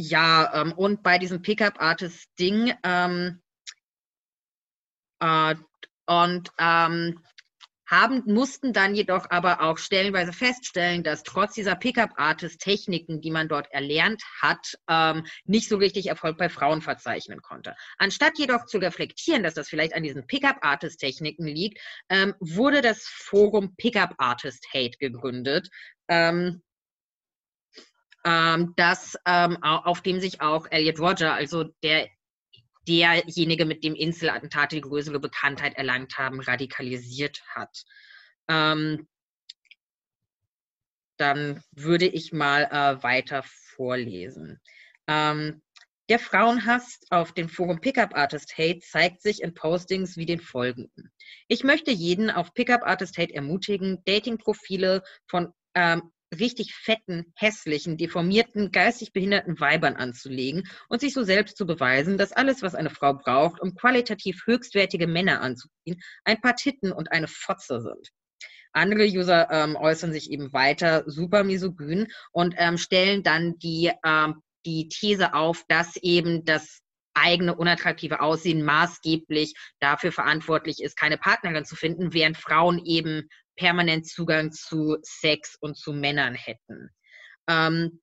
ja, ähm, und bei diesem Pickup-Artist-Ding ähm, äh, und ähm, haben, mussten dann jedoch aber auch stellenweise feststellen, dass trotz dieser Pickup-Artist-Techniken, die man dort erlernt hat, ähm, nicht so richtig Erfolg bei Frauen verzeichnen konnte. Anstatt jedoch zu reflektieren, dass das vielleicht an diesen Pickup-Artist-Techniken liegt, ähm, wurde das Forum Pickup-Artist-Hate gegründet. Ähm, ähm, das, ähm, auf dem sich auch Elliot Roger, also der, derjenige, mit dem Inselattentate die größere Bekanntheit erlangt haben, radikalisiert hat. Ähm, dann würde ich mal äh, weiter vorlesen. Ähm, der Frauenhass auf dem Forum Pickup Artist Hate zeigt sich in Postings wie den folgenden. Ich möchte jeden auf Pickup Artist Hate ermutigen, Dating-Profile von ähm, richtig fetten, hässlichen, deformierten, geistig behinderten Weibern anzulegen und sich so selbst zu beweisen, dass alles, was eine Frau braucht, um qualitativ höchstwertige Männer anzuziehen, ein paar Titten und eine Fotze sind. Andere User ähm, äußern sich eben weiter super misogyn und ähm, stellen dann die, ähm, die These auf, dass eben das eigene unattraktive Aussehen maßgeblich dafür verantwortlich ist, keine Partnerin zu finden, während Frauen eben permanent Zugang zu Sex und zu Männern hätten. Ähm,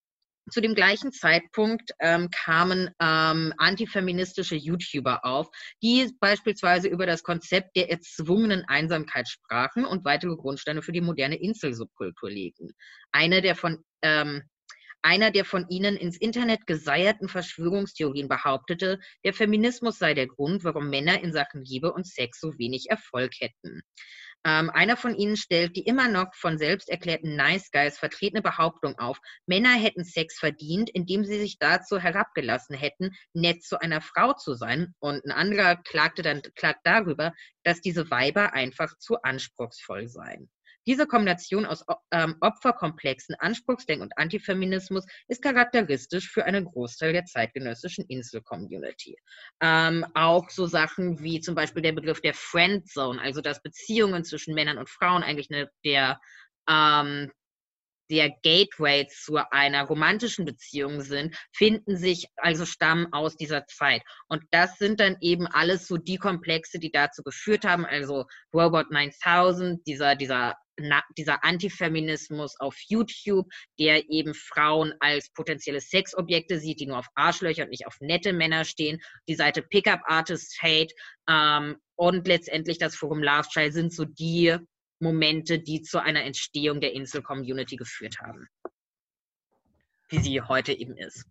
zu dem gleichen Zeitpunkt ähm, kamen ähm, antifeministische YouTuber auf, die beispielsweise über das Konzept der erzwungenen Einsamkeit sprachen und weitere Grundsteine für die moderne Inselsubkultur legten. Eine der von ähm, einer der von ihnen ins Internet geseierten Verschwörungstheorien behauptete, der Feminismus sei der Grund, warum Männer in Sachen Liebe und Sex so wenig Erfolg hätten. Ähm, einer von ihnen stellt die immer noch von selbst erklärten Nice Guys vertretene Behauptung auf, Männer hätten Sex verdient, indem sie sich dazu herabgelassen hätten, nett zu einer Frau zu sein. Und ein anderer klagte dann klagt darüber, dass diese Weiber einfach zu anspruchsvoll seien. Diese Kombination aus ähm, Opferkomplexen, Anspruchsdenken und Antifeminismus ist charakteristisch für einen Großteil der zeitgenössischen Insel-Community. Ähm, auch so Sachen wie zum Beispiel der Begriff der Friendzone, also dass Beziehungen zwischen Männern und Frauen eigentlich eine, der ähm, der Gateway zu einer romantischen Beziehung sind, finden sich, also stammen aus dieser Zeit. Und das sind dann eben alles so die Komplexe, die dazu geführt haben, also Robot 9000, dieser, dieser dieser Antifeminismus auf YouTube, der eben Frauen als potenzielle Sexobjekte sieht, die nur auf Arschlöcher und nicht auf nette Männer stehen. Die Seite Pickup Artist Hate ähm, und letztendlich das Forum Love Child sind so die Momente, die zu einer Entstehung der Insel-Community geführt haben, wie sie heute eben ist.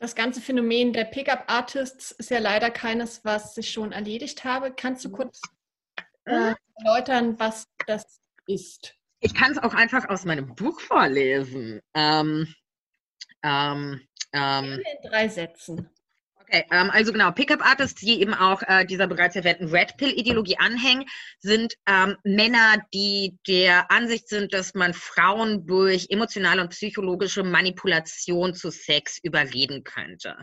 Das ganze Phänomen der Pickup-Artists ist ja leider keines, was ich schon erledigt habe. Kannst du kurz äh, erläutern, was das ist? Ich kann es auch einfach aus meinem Buch vorlesen. Ähm, ähm, ähm, in drei Sätzen. Okay, ähm, also genau, Pickup-Artists, die eben auch äh, dieser bereits erwähnten Red Pill-Ideologie anhängen, sind ähm, Männer, die der Ansicht sind, dass man Frauen durch emotionale und psychologische Manipulation zu Sex überreden könnte.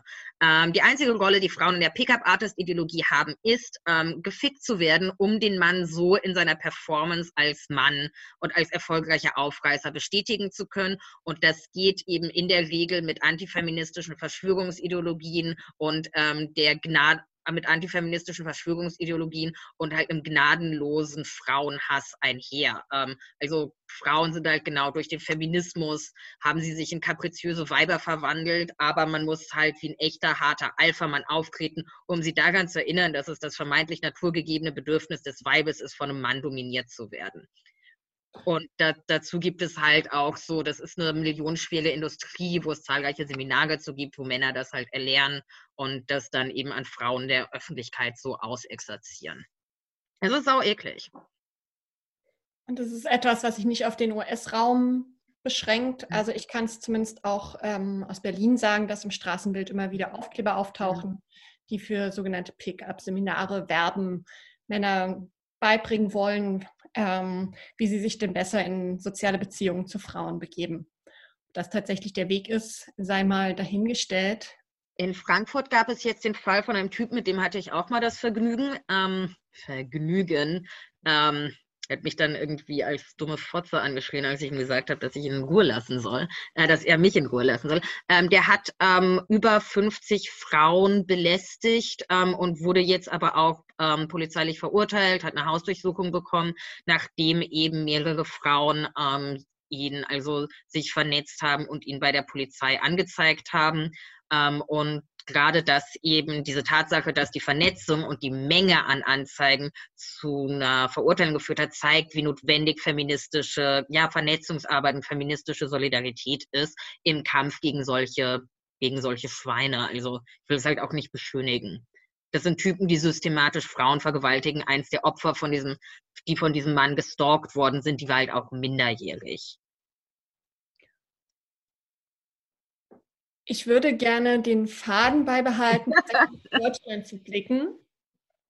Ähm, die einzige Rolle, die Frauen in der Pickup-Artist-Ideologie haben, ist, ähm, gefickt zu werden, um den Mann so in seiner Performance als Mann und als erfolgreicher Aufreißer bestätigen zu können. Und das geht eben in der Regel mit antifeministischen Verschwörungsideologien und ähm, der Gnade mit antifeministischen Verschwörungsideologien und halt einem gnadenlosen Frauenhass einher. Ähm, also Frauen sind halt genau durch den Feminismus, haben sie sich in kapriziöse Weiber verwandelt, aber man muss halt wie ein echter, harter Alpha-Mann auftreten, um sie daran zu erinnern, dass es das vermeintlich naturgegebene Bedürfnis des Weibes ist, von einem Mann dominiert zu werden. Und da, dazu gibt es halt auch so, das ist eine millionenschwere Industrie, wo es zahlreiche Seminare zu gibt, wo Männer das halt erlernen und das dann eben an Frauen der Öffentlichkeit so ausexerzieren. Es ist sau eklig. Und das ist etwas, was sich nicht auf den US-Raum beschränkt. Mhm. Also ich kann es zumindest auch ähm, aus Berlin sagen, dass im Straßenbild immer wieder Aufkleber auftauchen, die für sogenannte Pick-up-Seminare werben, Männer beibringen wollen, ähm, wie sie sich denn besser in soziale Beziehungen zu Frauen begeben. Dass tatsächlich der Weg ist, sei mal dahingestellt. In Frankfurt gab es jetzt den Fall von einem Typ, mit dem hatte ich auch mal das Vergnügen. Ähm, Vergnügen. Ähm, er hat mich dann irgendwie als dumme Fotze angeschrien, als ich ihm gesagt habe, dass ich ihn in Ruhe lassen soll, äh, dass er mich in Ruhe lassen soll. Ähm, der hat ähm, über 50 Frauen belästigt ähm, und wurde jetzt aber auch ähm, polizeilich verurteilt, hat eine Hausdurchsuchung bekommen, nachdem eben mehrere Frauen ähm, ihn also sich vernetzt haben und ihn bei der Polizei angezeigt haben. Ähm, und gerade das eben diese Tatsache, dass die Vernetzung und die Menge an Anzeigen zu einer Verurteilung geführt hat, zeigt, wie notwendig feministische, ja, Vernetzungsarbeit und feministische Solidarität ist im Kampf gegen solche, gegen solche Schweine. Also ich will es halt auch nicht beschönigen. Das sind Typen, die systematisch Frauen vergewaltigen. Eins der Opfer von diesem, die von diesem Mann gestalkt worden sind, die war halt auch minderjährig. Ich würde gerne den Faden beibehalten, [laughs] Deutschland zu blicken.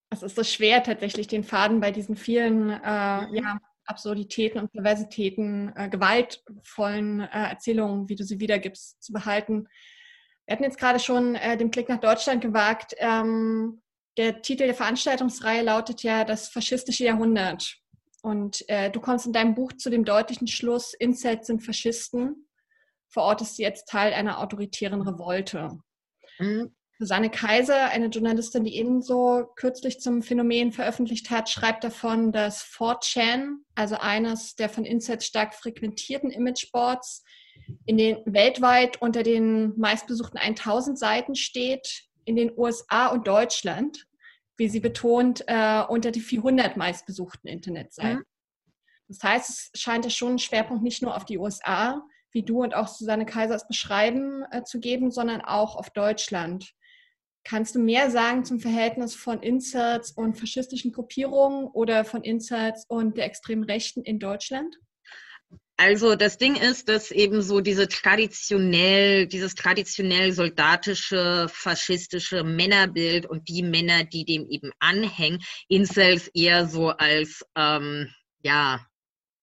Es ist so schwer, tatsächlich den Faden bei diesen vielen äh, ja, Absurditäten und Perversitäten, äh, gewaltvollen äh, Erzählungen, wie du sie wiedergibst, zu behalten. Wir hatten jetzt gerade schon äh, den Blick nach Deutschland gewagt. Ähm, der Titel der Veranstaltungsreihe lautet ja das faschistische Jahrhundert. Und äh, du kommst in deinem Buch zu dem deutlichen Schluss, Incels sind Faschisten verortest du jetzt Teil einer autoritären Revolte. Mhm. Susanne Kaiser, eine Journalistin, die ebenso kürzlich zum Phänomen veröffentlicht hat, schreibt davon, dass 4chan, also eines der von Incels stark frequentierten Imageboards, in den weltweit unter den meistbesuchten 1000 Seiten steht, in den USA und Deutschland, wie sie betont, äh, unter die 400 meistbesuchten Internetseiten. Mhm. Das heißt, es scheint ja schon einen Schwerpunkt nicht nur auf die USA, wie du und auch Susanne Kaisers beschreiben, äh, zu geben, sondern auch auf Deutschland. Kannst du mehr sagen zum Verhältnis von Inserts und faschistischen Gruppierungen oder von Inserts und der extremen Rechten in Deutschland? Also das Ding ist, dass eben so diese traditionell, dieses traditionell soldatische, faschistische Männerbild und die Männer, die dem eben anhängen, Incels eher so als ähm, ja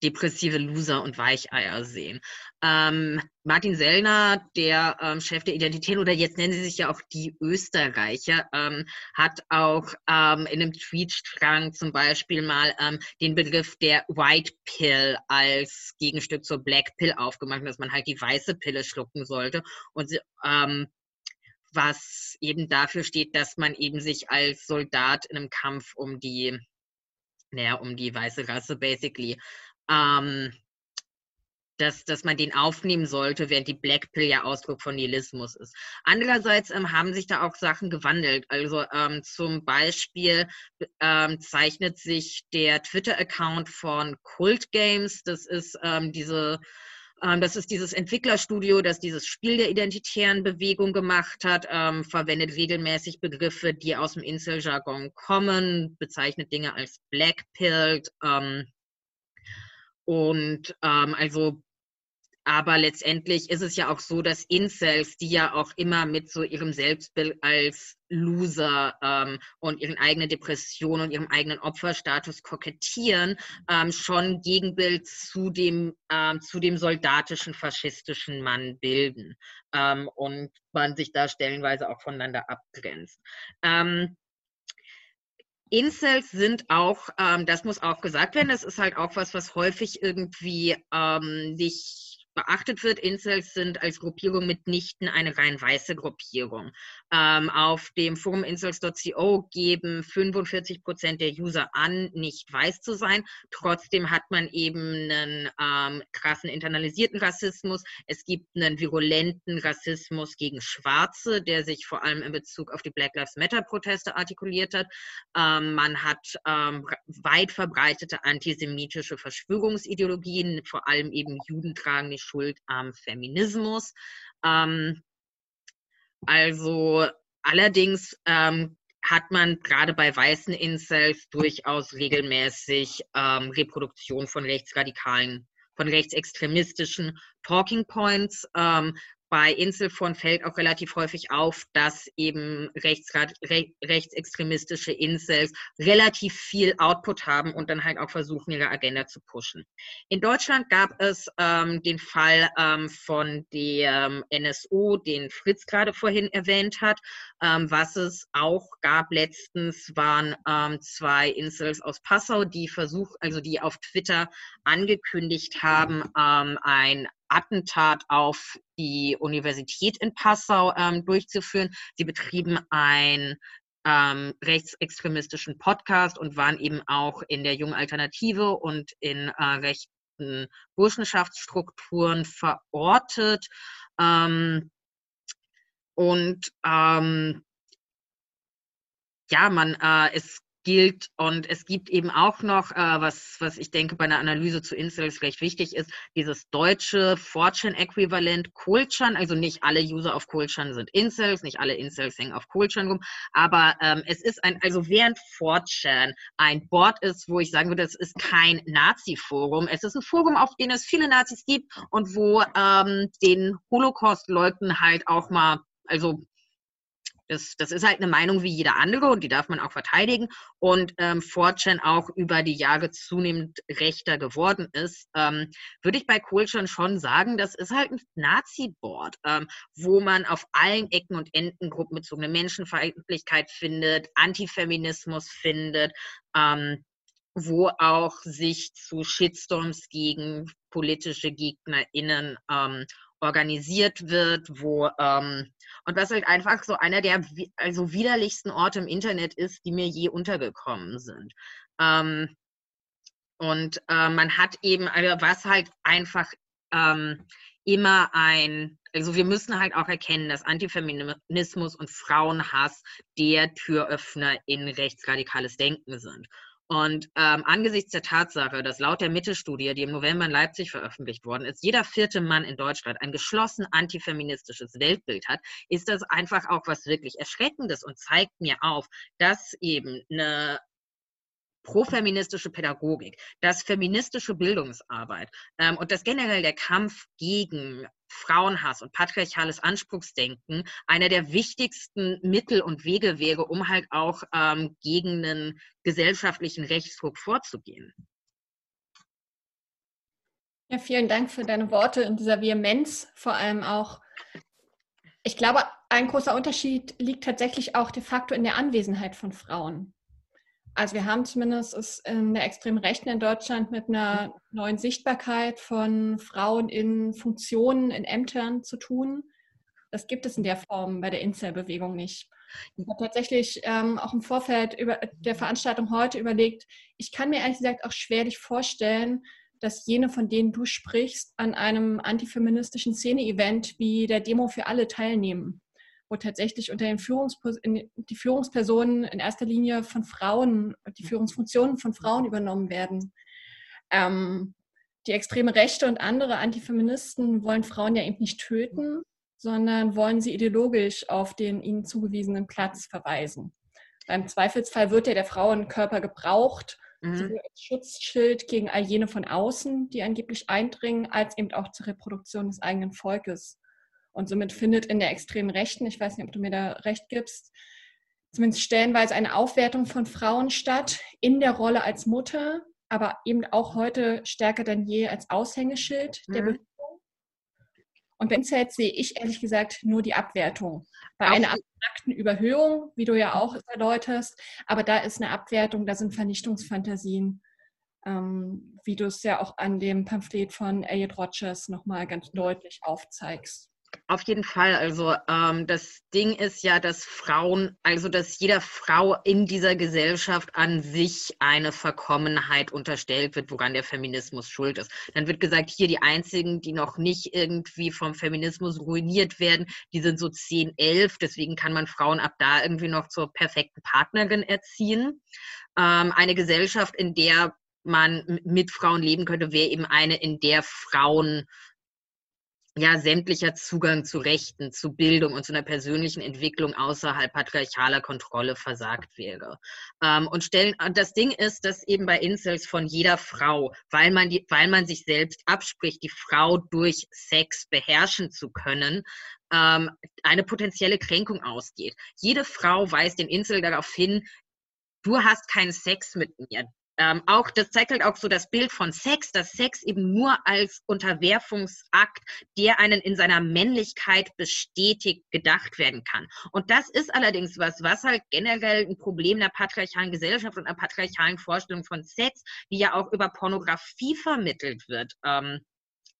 depressive Loser und Weicheier sehen. Ähm, Martin Sellner, der ähm, Chef der Identität, oder jetzt nennen sie sich ja auch die Österreicher, ähm, hat auch ähm, in einem Tweetstrang zum Beispiel mal ähm, den Begriff der White Pill als Gegenstück zur Black Pill aufgemacht, dass man halt die weiße Pille schlucken sollte. Und ähm, was eben dafür steht, dass man eben sich als Soldat in einem Kampf um die, naja, um die weiße Rasse basically ähm, dass, dass man den aufnehmen sollte, während die Black Pill ja Ausdruck von Nihilismus ist. Andererseits ähm, haben sich da auch Sachen gewandelt. Also ähm, zum Beispiel ähm, zeichnet sich der Twitter-Account von Cult Games, das ist ähm, diese ähm, das ist dieses Entwicklerstudio, das dieses Spiel der identitären Bewegung gemacht hat, ähm, verwendet regelmäßig Begriffe, die aus dem Insel-Jargon kommen, bezeichnet Dinge als Blackpilled, ähm, und ähm, also, aber letztendlich ist es ja auch so, dass Incels, die ja auch immer mit so ihrem Selbstbild als Loser ähm, und ihren eigenen Depressionen und ihrem eigenen Opferstatus kokettieren, ähm, schon Gegenbild zu dem, ähm, zu dem soldatischen, faschistischen Mann bilden ähm, und man sich da stellenweise auch voneinander abgrenzt. Incels sind auch, ähm, das muss auch gesagt werden, das ist halt auch was, was häufig irgendwie ähm, nicht beachtet wird, Incels sind als Gruppierung mitnichten eine rein weiße Gruppierung. Ähm, auf dem Forum incels.co geben 45 Prozent der User an, nicht weiß zu sein. Trotzdem hat man eben einen ähm, krassen internalisierten Rassismus. Es gibt einen virulenten Rassismus gegen Schwarze, der sich vor allem in Bezug auf die Black Lives Matter Proteste artikuliert hat. Ähm, man hat ähm, weit verbreitete antisemitische Verschwörungsideologien, vor allem eben Juden tragen die Schuld am Feminismus. Ähm, also allerdings ähm, hat man gerade bei weißen Incels durchaus regelmäßig ähm, Reproduktion von rechtsradikalen, von rechtsextremistischen Talking Points. Ähm, bei Inselfon fällt auch relativ häufig auf, dass eben Rechtsrat, re, rechtsextremistische Insels relativ viel Output haben und dann halt auch versuchen, ihre Agenda zu pushen. In Deutschland gab es ähm, den Fall ähm, von dem NSO, den Fritz gerade vorhin erwähnt hat. Ähm, was es auch gab letztens, waren ähm, zwei Insels aus Passau, die versucht, also die auf Twitter angekündigt haben, ähm, ein Attentat auf die Universität in Passau ähm, durchzuführen. Sie betrieben ein ähm, rechtsextremistischen Podcast und waren eben auch in der jungen Alternative und in äh, rechten Burschenschaftsstrukturen verortet. Ähm, und ähm, ja, man, äh, es gilt. Und es gibt eben auch noch, äh, was, was ich denke bei einer Analyse zu Incels recht wichtig ist, dieses deutsche Fortune-Äquivalent Kohlchan. Also nicht alle User auf Kohlchan sind Incels, nicht alle Incels hängen auf Kohlchan rum. Aber ähm, es ist ein, also während Fortune ein Board ist, wo ich sagen würde, es ist kein Nazi-Forum. Es ist ein Forum, auf dem es viele Nazis gibt und wo ähm, den Holocaust-Leuten halt auch mal also das, das ist halt eine Meinung wie jeder andere und die darf man auch verteidigen. Und ähm, 4chan auch über die Jahre zunehmend rechter geworden ist, ähm, würde ich bei Kohlschan schon sagen, das ist halt ein Nazi-Board, ähm, wo man auf allen Ecken und Enden gruppenbezogene Menschenfeindlichkeit findet, Antifeminismus findet, ähm, wo auch sich zu Shitstorms gegen politische GegnerInnen ähm, organisiert wird, wo ähm, und was halt einfach so einer der also widerlichsten Orte im Internet ist, die mir je untergekommen sind. Ähm, und äh, man hat eben, also was halt einfach ähm, immer ein, also wir müssen halt auch erkennen, dass Antifeminismus und Frauenhass der Türöffner in rechtsradikales Denken sind. Und ähm, angesichts der Tatsache, dass laut der Mitte-Studie, die im November in Leipzig veröffentlicht worden ist, jeder vierte Mann in Deutschland ein geschlossen antifeministisches Weltbild hat, ist das einfach auch was wirklich Erschreckendes und zeigt mir auf, dass eben eine profeministische Pädagogik, dass feministische Bildungsarbeit ähm, und das generell der Kampf gegen Frauenhass und patriarchales Anspruchsdenken einer der wichtigsten Mittel und Wege wäre, um halt auch ähm, gegen einen gesellschaftlichen Rechtsdruck vorzugehen. Ja, vielen Dank für deine Worte in dieser Vehemenz, vor allem auch. Ich glaube, ein großer Unterschied liegt tatsächlich auch de facto in der Anwesenheit von Frauen. Also wir haben zumindest es in der extremen Rechten in Deutschland mit einer neuen Sichtbarkeit von Frauen in Funktionen, in Ämtern zu tun. Das gibt es in der Form bei der Incel-Bewegung nicht. Ich habe tatsächlich ähm, auch im Vorfeld über der Veranstaltung heute überlegt, ich kann mir ehrlich gesagt auch schwerlich vorstellen, dass jene, von denen du sprichst, an einem antifeministischen Szene-Event wie der Demo für alle teilnehmen wo tatsächlich unter den Führungspers die Führungspersonen in erster Linie von Frauen, die Führungsfunktionen von Frauen übernommen werden. Ähm, die extreme Rechte und andere Antifeministen wollen Frauen ja eben nicht töten, sondern wollen sie ideologisch auf den ihnen zugewiesenen Platz verweisen. Beim Zweifelsfall wird ja der Frauenkörper gebraucht, mhm. sowohl als Schutzschild gegen all jene von außen, die angeblich eindringen, als eben auch zur Reproduktion des eigenen Volkes. Und somit findet in der extremen Rechten, ich weiß nicht, ob du mir da recht gibst, zumindest stellenweise eine Aufwertung von Frauen statt in der Rolle als Mutter, aber eben auch heute stärker denn je als Aushängeschild mhm. der Bewegung. Und bei Incels sehe ich ehrlich gesagt nur die Abwertung. Bei auch einer abstrakten Überhöhung, wie du ja auch erläuterst, aber da ist eine Abwertung, da sind Vernichtungsfantasien, ähm, wie du es ja auch an dem Pamphlet von Elliot Rogers nochmal ganz deutlich aufzeigst. Auf jeden Fall. Also ähm, das Ding ist ja, dass Frauen, also dass jeder Frau in dieser Gesellschaft an sich eine Verkommenheit unterstellt wird, woran der Feminismus schuld ist. Dann wird gesagt, hier die einzigen, die noch nicht irgendwie vom Feminismus ruiniert werden, die sind so 10, 11. Deswegen kann man Frauen ab da irgendwie noch zur perfekten Partnerin erziehen. Ähm, eine Gesellschaft, in der man mit Frauen leben könnte, wäre eben eine, in der Frauen ja, sämtlicher Zugang zu Rechten, zu Bildung und zu einer persönlichen Entwicklung außerhalb patriarchaler Kontrolle versagt wäre. Ähm, und stellen, das Ding ist, dass eben bei Incels von jeder Frau, weil man, die, weil man sich selbst abspricht, die Frau durch Sex beherrschen zu können, ähm, eine potenzielle Kränkung ausgeht. Jede Frau weist den Incel darauf hin, du hast keinen Sex mit mir ähm, auch, das zeigt halt auch so das Bild von Sex, dass Sex eben nur als Unterwerfungsakt, der einen in seiner Männlichkeit bestätigt, gedacht werden kann. Und das ist allerdings was, was halt generell ein Problem der patriarchalen Gesellschaft und einer patriarchalen Vorstellung von Sex, die ja auch über Pornografie vermittelt wird. Ähm,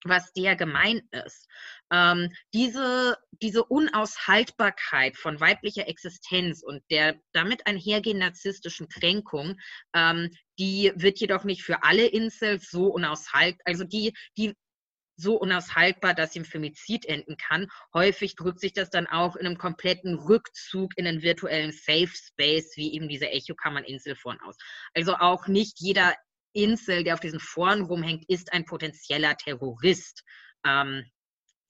was der gemein ist. Ähm, diese, diese Unaushaltbarkeit von weiblicher Existenz und der damit einhergehenden narzisstischen Kränkung, ähm, die wird jedoch nicht für alle Incels so unaushaltbar, also die, die so unaushaltbar, dass sie im Femizid enden kann. Häufig drückt sich das dann auch in einem kompletten Rückzug in einen virtuellen Safe Space, wie eben diese Echokammern-Inselforen aus. Also auch nicht jeder Insel, der auf diesen Foren rumhängt, ist ein potenzieller Terrorist. Ähm,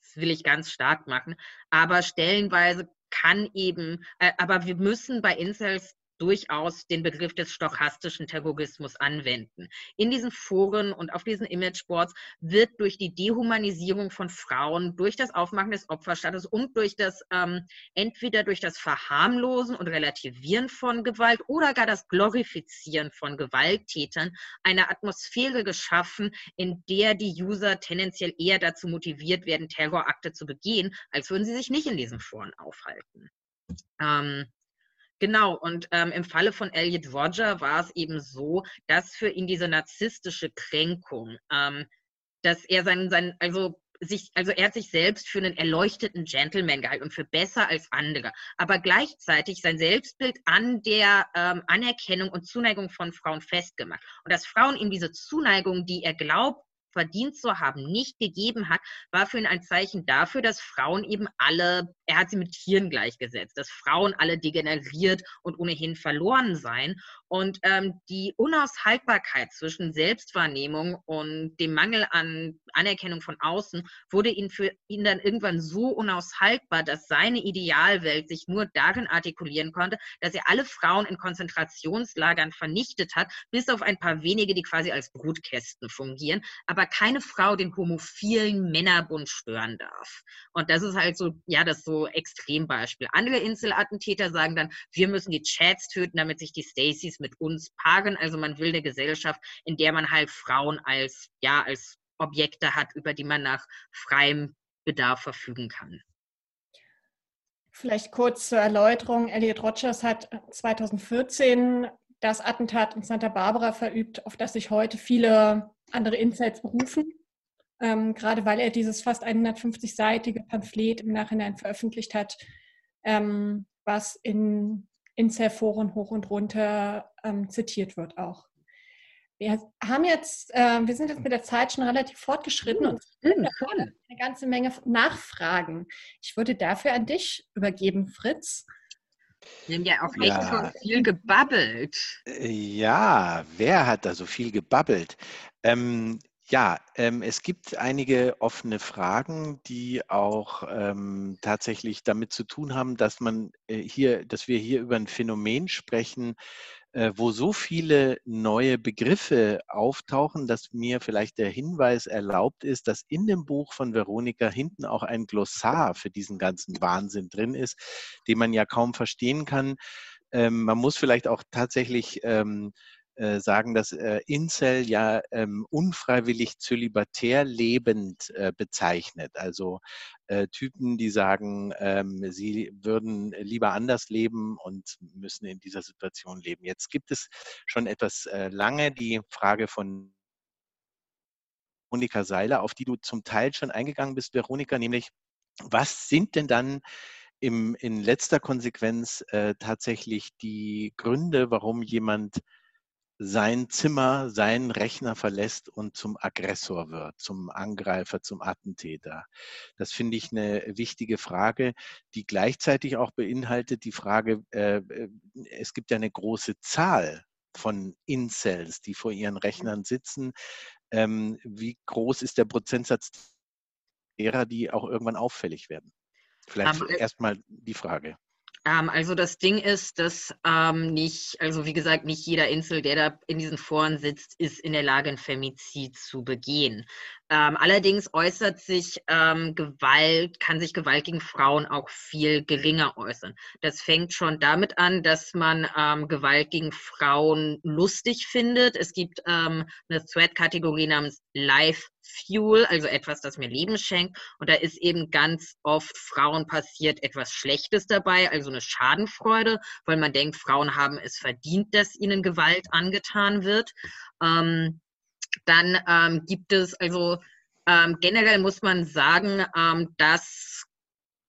das will ich ganz stark machen. Aber stellenweise kann eben, äh, aber wir müssen bei Incels durchaus den Begriff des stochastischen Terrorismus anwenden. In diesen Foren und auf diesen Imageboards wird durch die Dehumanisierung von Frauen, durch das Aufmachen des Opferstatus und durch das ähm, entweder durch das Verharmlosen und Relativieren von Gewalt oder gar das Glorifizieren von Gewalttätern eine Atmosphäre geschaffen, in der die User tendenziell eher dazu motiviert werden, Terrorakte zu begehen, als würden sie sich nicht in diesen Foren aufhalten. Ähm, Genau, und ähm, im Falle von Elliot Roger war es eben so, dass für ihn diese narzisstische Kränkung, ähm, dass er sein, sein, also sich, also er hat sich selbst für einen erleuchteten Gentleman gehalten und für besser als andere, aber gleichzeitig sein Selbstbild an der ähm, Anerkennung und Zuneigung von Frauen festgemacht. Und dass Frauen ihm diese Zuneigung, die er glaubt, verdient zu haben, nicht gegeben hat, war für ihn ein Zeichen dafür, dass Frauen eben alle, er hat sie mit Tieren gleichgesetzt, dass Frauen alle degeneriert und ohnehin verloren seien. Und ähm, die Unaushaltbarkeit zwischen Selbstwahrnehmung und dem Mangel an Anerkennung von außen wurde ihn für ihn dann irgendwann so unaushaltbar, dass seine Idealwelt sich nur darin artikulieren konnte, dass er alle Frauen in Konzentrationslagern vernichtet hat, bis auf ein paar wenige, die quasi als Brutkästen fungieren, aber keine Frau den homophilen Männerbund stören darf. Und das ist halt so, ja, das so Extrembeispiel. Andere Inselattentäter sagen dann, wir müssen die Chats töten, damit sich die Stacys mit uns paaren. Also man will eine Gesellschaft, in der man halt Frauen als, ja, als Objekte hat, über die man nach freiem Bedarf verfügen kann. Vielleicht kurz zur Erläuterung. Elliot Rogers hat 2014 das Attentat in Santa Barbara verübt, auf das sich heute viele andere Insights berufen. Ähm, gerade weil er dieses fast 150-seitige Pamphlet im Nachhinein veröffentlicht hat, ähm, was in Incel-Foren hoch und runter ähm, zitiert wird auch. Wir haben jetzt, äh, wir sind jetzt mit der Zeit schon relativ fortgeschritten und mhm, eine ganze Menge Nachfragen. Ich würde dafür an dich übergeben, Fritz. Wir haben ja auch echt ja. so viel gebabbelt. Äh, ja, wer hat da so viel gebabbelt? Ähm, ja, ähm, es gibt einige offene Fragen, die auch ähm, tatsächlich damit zu tun haben, dass man äh, hier, dass wir hier über ein Phänomen sprechen, äh, wo so viele neue Begriffe auftauchen, dass mir vielleicht der Hinweis erlaubt ist, dass in dem Buch von Veronika hinten auch ein Glossar für diesen ganzen Wahnsinn drin ist, den man ja kaum verstehen kann. Ähm, man muss vielleicht auch tatsächlich ähm, äh, sagen, dass äh, Incel ja ähm, unfreiwillig zölibatär lebend äh, bezeichnet. Also äh, Typen, die sagen, ähm, sie würden lieber anders leben und müssen in dieser Situation leben. Jetzt gibt es schon etwas äh, lange die Frage von Monika Seiler, auf die du zum Teil schon eingegangen bist, Veronika, nämlich was sind denn dann im, in letzter Konsequenz äh, tatsächlich die Gründe, warum jemand sein Zimmer, seinen Rechner verlässt und zum Aggressor wird, zum Angreifer, zum Attentäter. Das finde ich eine wichtige Frage, die gleichzeitig auch beinhaltet die Frage, äh, äh, es gibt ja eine große Zahl von Incels, die vor ihren Rechnern sitzen. Ähm, wie groß ist der Prozentsatz derer, die auch irgendwann auffällig werden? Vielleicht erstmal die Frage. Ähm, also das Ding ist, dass ähm, nicht, also wie gesagt, nicht jeder Insel, der da in diesen Foren sitzt, ist in der Lage, ein Femizid zu begehen. Ähm, allerdings äußert sich ähm, Gewalt, kann sich Gewalt gegen Frauen auch viel geringer äußern. Das fängt schon damit an, dass man ähm, Gewalt gegen Frauen lustig findet. Es gibt ähm, eine Thread-Kategorie namens Life Fuel, also etwas, das mir Leben schenkt. Und da ist eben ganz oft Frauen passiert etwas Schlechtes dabei, also eine Schadenfreude, weil man denkt, Frauen haben es verdient, dass ihnen Gewalt angetan wird. Ähm, dann ähm, gibt es also ähm, generell muss man sagen, ähm, dass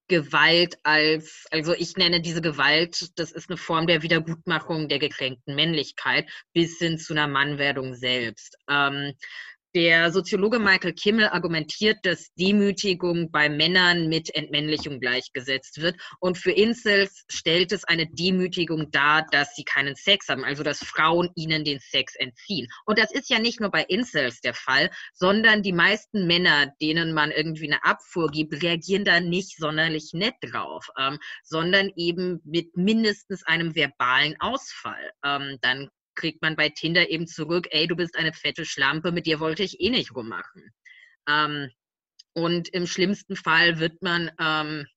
Gewalt als, also ich nenne diese Gewalt, das ist eine Form der Wiedergutmachung der gekränkten Männlichkeit bis hin zu einer Mannwerdung selbst. Ähm, der Soziologe Michael Kimmel argumentiert, dass Demütigung bei Männern mit Entmännlichung gleichgesetzt wird. Und für Incels stellt es eine Demütigung dar, dass sie keinen Sex haben, also dass Frauen ihnen den Sex entziehen. Und das ist ja nicht nur bei Incels der Fall, sondern die meisten Männer, denen man irgendwie eine Abfuhr gibt, reagieren da nicht sonderlich nett drauf, ähm, sondern eben mit mindestens einem verbalen Ausfall. Ähm, dann kriegt man bei Tinder eben zurück, ey, du bist eine fette Schlampe, mit dir wollte ich eh nicht rummachen. Ähm, und im schlimmsten Fall wird man, ähm,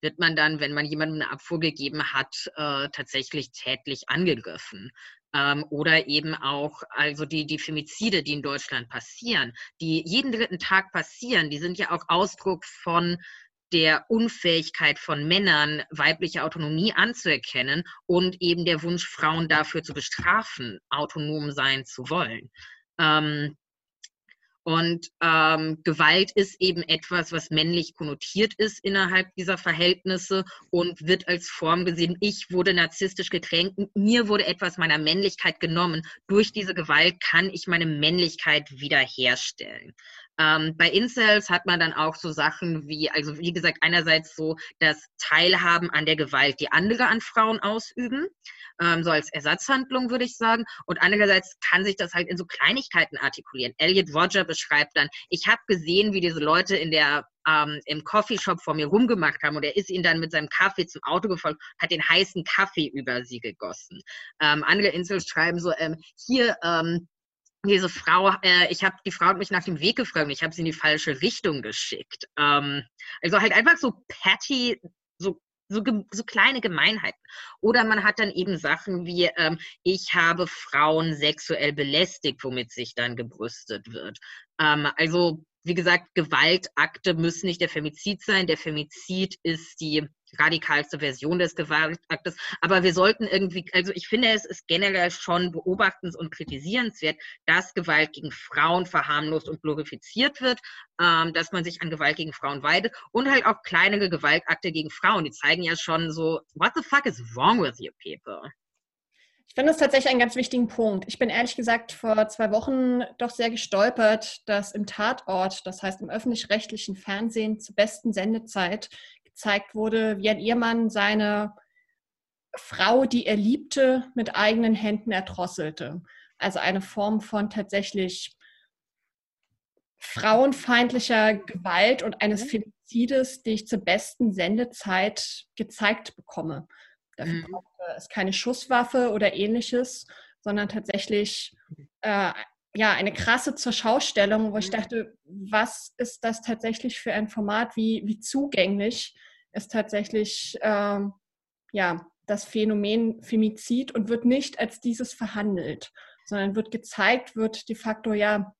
wird man dann, wenn man jemandem eine Abfuhr gegeben hat, äh, tatsächlich tätlich angegriffen. Ähm, oder eben auch, also die, die Femizide, die in Deutschland passieren, die jeden dritten Tag passieren, die sind ja auch Ausdruck von der Unfähigkeit von Männern, weibliche Autonomie anzuerkennen und eben der Wunsch, Frauen dafür zu bestrafen, autonom sein zu wollen. Ähm, Und ähm, Gewalt ist eben etwas, was männlich konnotiert ist innerhalb dieser Verhältnisse und wird als Form gesehen, ich wurde narzisstisch gekränkt, mir wurde etwas meiner Männlichkeit genommen. Durch diese Gewalt kann ich meine Männlichkeit wiederherstellen. Ähm, bei Incels hat man dann auch so Sachen wie, also wie gesagt, einerseits so das Teilhaben an der Gewalt, die andere an Frauen ausüben, ähm, so als Ersatzhandlung würde ich sagen. Und andererseits kann sich das halt in so Kleinigkeiten artikulieren. Elliot Roger beschreibt dann, ich habe gesehen, wie diese Leute in der ähm, im Coffeeshop vor mir rumgemacht haben und er ist ihnen dann mit seinem Kaffee zum Auto gefolgt, hat den heißen Kaffee über sie gegossen. Ähm, andere Incels schreiben so, ähm, hier, ähm, diese Frau, äh, ich habe die Frau hat mich nach dem Weg gefragt und ich habe sie in die falsche Richtung geschickt. Ähm, also halt einfach so petty, so so, so, kleine Gemeinheiten. Oder man hat dann eben Sachen wie, ähm, ich habe Frauen sexuell belästigt, womit sich dann gebrüstet wird. Ähm, also, wie gesagt, Gewaltakte müssen nicht der Femizid sein. Der Femizid ist die radikalste Version des Gewaltaktes. Aber wir sollten irgendwie, also ich finde, es ist generell schon beobachtens- und kritisierenswert, dass Gewalt gegen Frauen verharmlost und glorifiziert wird, ähm, dass man sich an Gewalt gegen Frauen weidet und halt auch kleinere Gewaltakte gegen Frauen. Die zeigen ja schon so, what the fuck is wrong with you people? Ich finde das tatsächlich einen ganz wichtigen Punkt. Ich bin ehrlich gesagt vor zwei Wochen doch sehr gestolpert, dass im Tatort, das heißt im öffentlich-rechtlichen Fernsehen zur besten Sendezeit, gezeigt wurde, wie ein Ehemann seine Frau, die er liebte, mit eigenen Händen erdrosselte. Also eine Form von tatsächlich frauenfeindlicher Gewalt und eines mhm. Femizides, die ich zur besten Sendezeit gezeigt bekomme. Dafür mhm. brauchte es keine Schusswaffe oder ähnliches, sondern tatsächlich äh, ja, eine krasse zur Schaustellung, wo ich mhm. dachte, was ist das tatsächlich für ein Format, wie, wie zugänglich ist tatsächlich ähm, ja, das Phänomen Femizid und wird nicht als dieses verhandelt, sondern wird gezeigt, wird de facto ja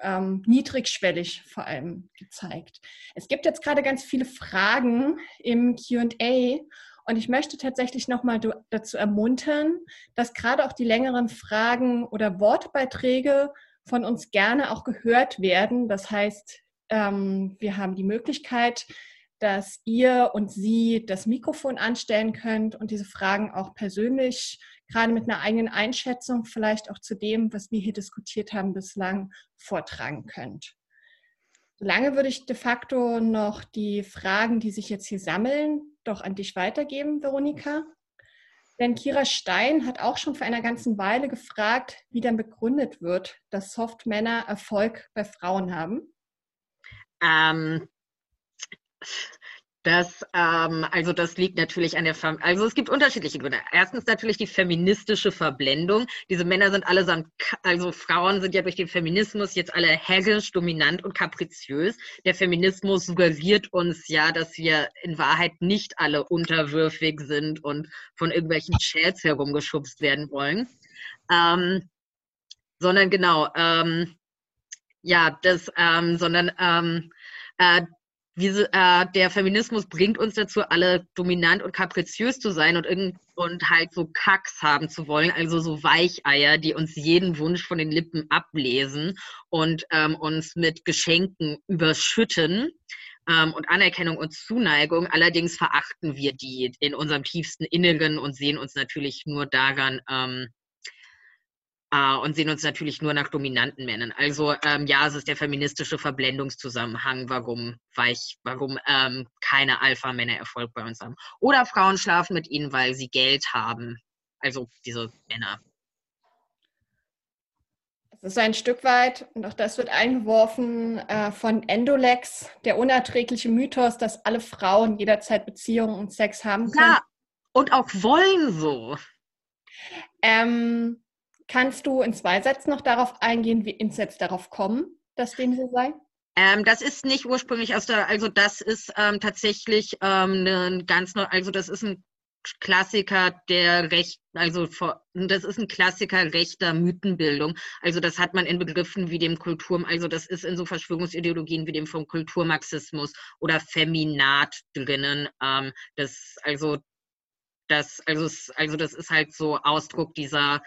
ähm, niedrigschwellig vor allem gezeigt. Es gibt jetzt gerade ganz viele Fragen im QA und ich möchte tatsächlich nochmal dazu ermuntern, dass gerade auch die längeren Fragen oder Wortbeiträge von uns gerne auch gehört werden. Das heißt, ähm, wir haben die Möglichkeit, dass ihr und sie das Mikrofon anstellen könnt und diese Fragen auch persönlich, gerade mit einer eigenen Einschätzung, vielleicht auch zu dem, was wir hier diskutiert haben, bislang vortragen könnt. Lange würde ich de facto noch die Fragen, die sich jetzt hier sammeln, doch an dich weitergeben, Veronika. Denn Kira Stein hat auch schon vor einer ganzen Weile gefragt, wie dann begründet wird, dass Softmänner Erfolg bei Frauen haben. Ähm, das, ähm, also das liegt natürlich an der, Fam also es gibt unterschiedliche Gründe. Erstens natürlich die feministische Verblendung. Diese Männer sind allesamt, also Frauen sind ja durch den Feminismus jetzt alle herrisch, dominant und kapriziös. Der Feminismus suggeriert uns ja, dass wir in Wahrheit nicht alle unterwürfig sind und von irgendwelchen Chats herumgeschubst werden wollen. Ähm, sondern genau, ähm, ja, das, ähm, sondern ähm, äh, wie, äh, der Feminismus bringt uns dazu, alle dominant und kapriziös zu sein und, und halt so Kacks haben zu wollen, also so Weicheier, die uns jeden Wunsch von den Lippen ablesen und ähm, uns mit Geschenken überschütten ähm, und Anerkennung und Zuneigung. Allerdings verachten wir die in unserem tiefsten Inneren und sehen uns natürlich nur daran, ähm, äh, und sehen uns natürlich nur nach dominanten Männern. Also ähm, ja, es ist der feministische Verblendungszusammenhang, warum, weich, warum ähm, keine Alpha-Männer Erfolg bei uns haben. Oder Frauen schlafen mit ihnen, weil sie Geld haben. Also diese Männer. Das ist ein Stück weit, und auch das wird eingeworfen, äh, von Endolex, der unerträgliche Mythos, dass alle Frauen jederzeit Beziehungen und Sex haben können. Ja, und auch wollen so. Ähm, Kannst du in zwei Sätzen noch darauf eingehen, wie Insets darauf kommen, dass dem so sei? Ähm, das ist nicht ursprünglich aus der, also das ist ähm, tatsächlich ähm, ein ganz also das ist ein Klassiker der Recht, also das ist ein Klassiker rechter Mythenbildung. Also das hat man in Begriffen wie dem Kultur, also das ist in so Verschwörungsideologien wie dem vom Kulturmarxismus oder Feminat drinnen. Ähm, das also das also also das ist halt so Ausdruck dieser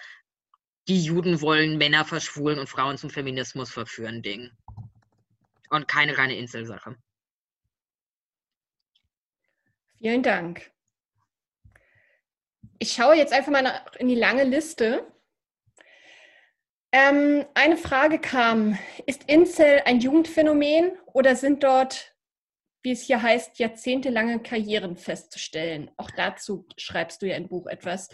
die Juden wollen Männer verschwulen und Frauen zum Feminismus verführen Ding. Und keine reine Inselsache. Vielen Dank. Ich schaue jetzt einfach mal in die lange Liste. Ähm, eine Frage kam, ist Incel ein Jugendphänomen oder sind dort, wie es hier heißt, jahrzehntelange Karrieren festzustellen? Auch dazu schreibst du ja im Buch etwas.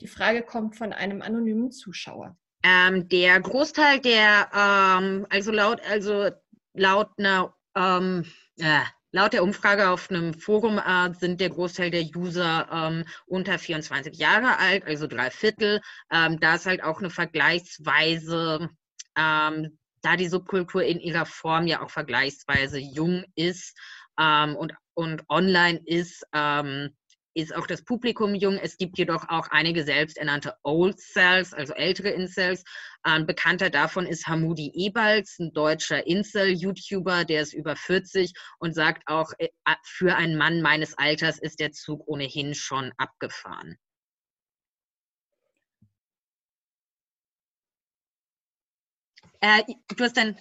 Die Frage kommt von einem anonymen Zuschauer. Ähm, der Großteil der, ähm, also laut, also laut einer, ähm, äh, laut der Umfrage auf einem Forum äh, sind der Großteil der User ähm, unter 24 Jahre alt, also drei Viertel. Ähm, da ist halt auch eine vergleichsweise, ähm, da die Subkultur in ihrer Form ja auch vergleichsweise jung ist ähm, und, und online ist, ähm, ist auch das Publikum jung. Es gibt jedoch auch einige selbsternannte Old Cells, also ältere Incels. Ähm, bekannter davon ist Hamudi Ebalz, ein deutscher Incel-YouTuber, der ist über 40 und sagt auch, äh, für einen Mann meines Alters ist der Zug ohnehin schon abgefahren. Äh, du hast dann.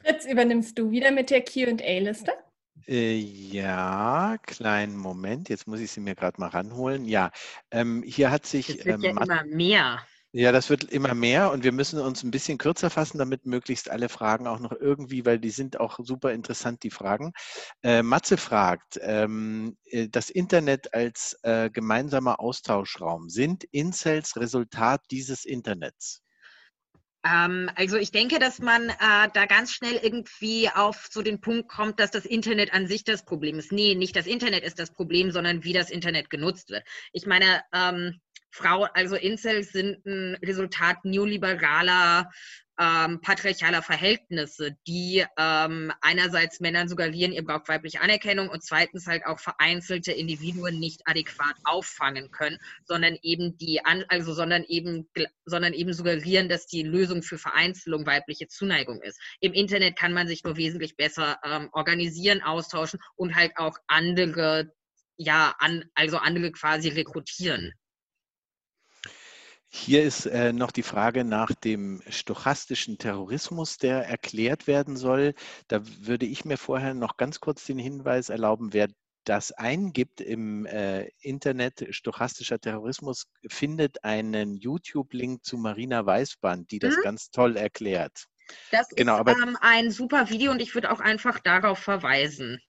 Fritz, übernimmst du wieder mit der QA-Liste? Äh, ja, kleinen Moment. Jetzt muss ich sie mir gerade mal ranholen. Ja, ähm, hier hat sich. Es wird ähm, ja immer mehr. Ja, das wird immer mehr und wir müssen uns ein bisschen kürzer fassen, damit möglichst alle Fragen auch noch irgendwie, weil die sind auch super interessant, die Fragen. Äh, Matze fragt, ähm, äh, das Internet als äh, gemeinsamer Austauschraum, sind Incels Resultat dieses Internets? Ähm, also ich denke, dass man äh, da ganz schnell irgendwie auf so den Punkt kommt, dass das Internet an sich das Problem ist. Nee, nicht das Internet ist das Problem, sondern wie das Internet genutzt wird. Ich meine, ähm, Frau, also Incels sind ein Resultat neoliberaler ähm, patriarchaler Verhältnisse, die ähm, einerseits Männern suggerieren, ihr braucht weibliche Anerkennung und zweitens halt auch vereinzelte Individuen nicht adäquat auffangen können, sondern eben die, also sondern eben, sondern eben suggerieren, dass die Lösung für Vereinzelung weibliche Zuneigung ist. Im Internet kann man sich nur wesentlich besser ähm, organisieren, austauschen und halt auch andere, ja, an, also andere quasi rekrutieren. Hier ist äh, noch die Frage nach dem stochastischen Terrorismus, der erklärt werden soll. Da würde ich mir vorher noch ganz kurz den Hinweis erlauben, wer das eingibt im äh, Internet, stochastischer Terrorismus, findet einen YouTube-Link zu Marina Weißband, die das mhm. ganz toll erklärt. Das genau, ist ähm, ein super Video und ich würde auch einfach darauf verweisen.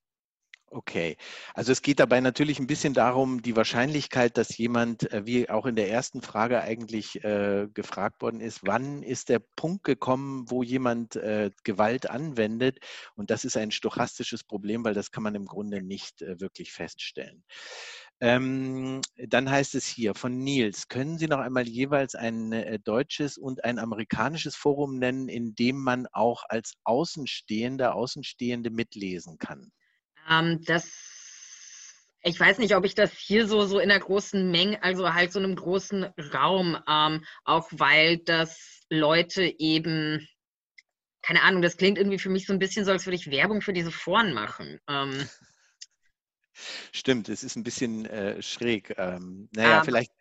Okay, also es geht dabei natürlich ein bisschen darum, die Wahrscheinlichkeit, dass jemand, äh, wie auch in der ersten Frage eigentlich äh, gefragt worden ist, wann ist der Punkt gekommen, wo jemand äh, Gewalt anwendet? Und das ist ein stochastisches Problem, weil das kann man im Grunde nicht äh, wirklich feststellen. Ähm, dann heißt es hier von Nils, können Sie noch einmal jeweils ein äh, deutsches und ein amerikanisches Forum nennen, in dem man auch als Außenstehender, Außenstehende mitlesen kann? Ähm, das, ich weiß nicht, ob ich das hier so, so in einer großen Menge, also halt so einem großen Raum, ähm, auch weil das Leute eben, keine Ahnung, das klingt irgendwie für mich so ein bisschen so, als würde ich Werbung für diese Foren machen. Ähm, [laughs] Stimmt, es ist ein bisschen äh, schräg. Ähm, naja, ähm, vielleicht.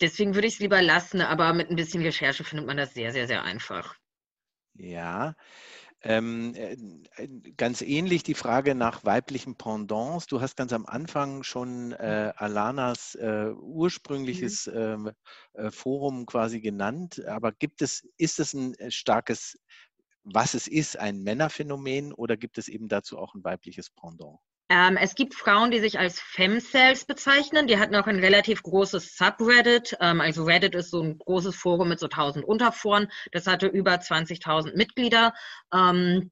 Deswegen würde ich es lieber lassen, aber mit ein bisschen Recherche findet man das sehr, sehr, sehr einfach. Ja, ähm, äh, ganz ähnlich die Frage nach weiblichen Pendants. Du hast ganz am Anfang schon äh, Alanas äh, ursprüngliches mhm. äh, Forum quasi genannt. Aber gibt es, ist es ein äh, starkes, was es ist, ein Männerphänomen oder gibt es eben dazu auch ein weibliches Pendant? Ähm, es gibt Frauen, die sich als Femcells bezeichnen. Die hatten auch ein relativ großes Subreddit. Ähm, also Reddit ist so ein großes Forum mit so 1000 Unterforen. Das hatte über 20.000 Mitglieder. Ähm,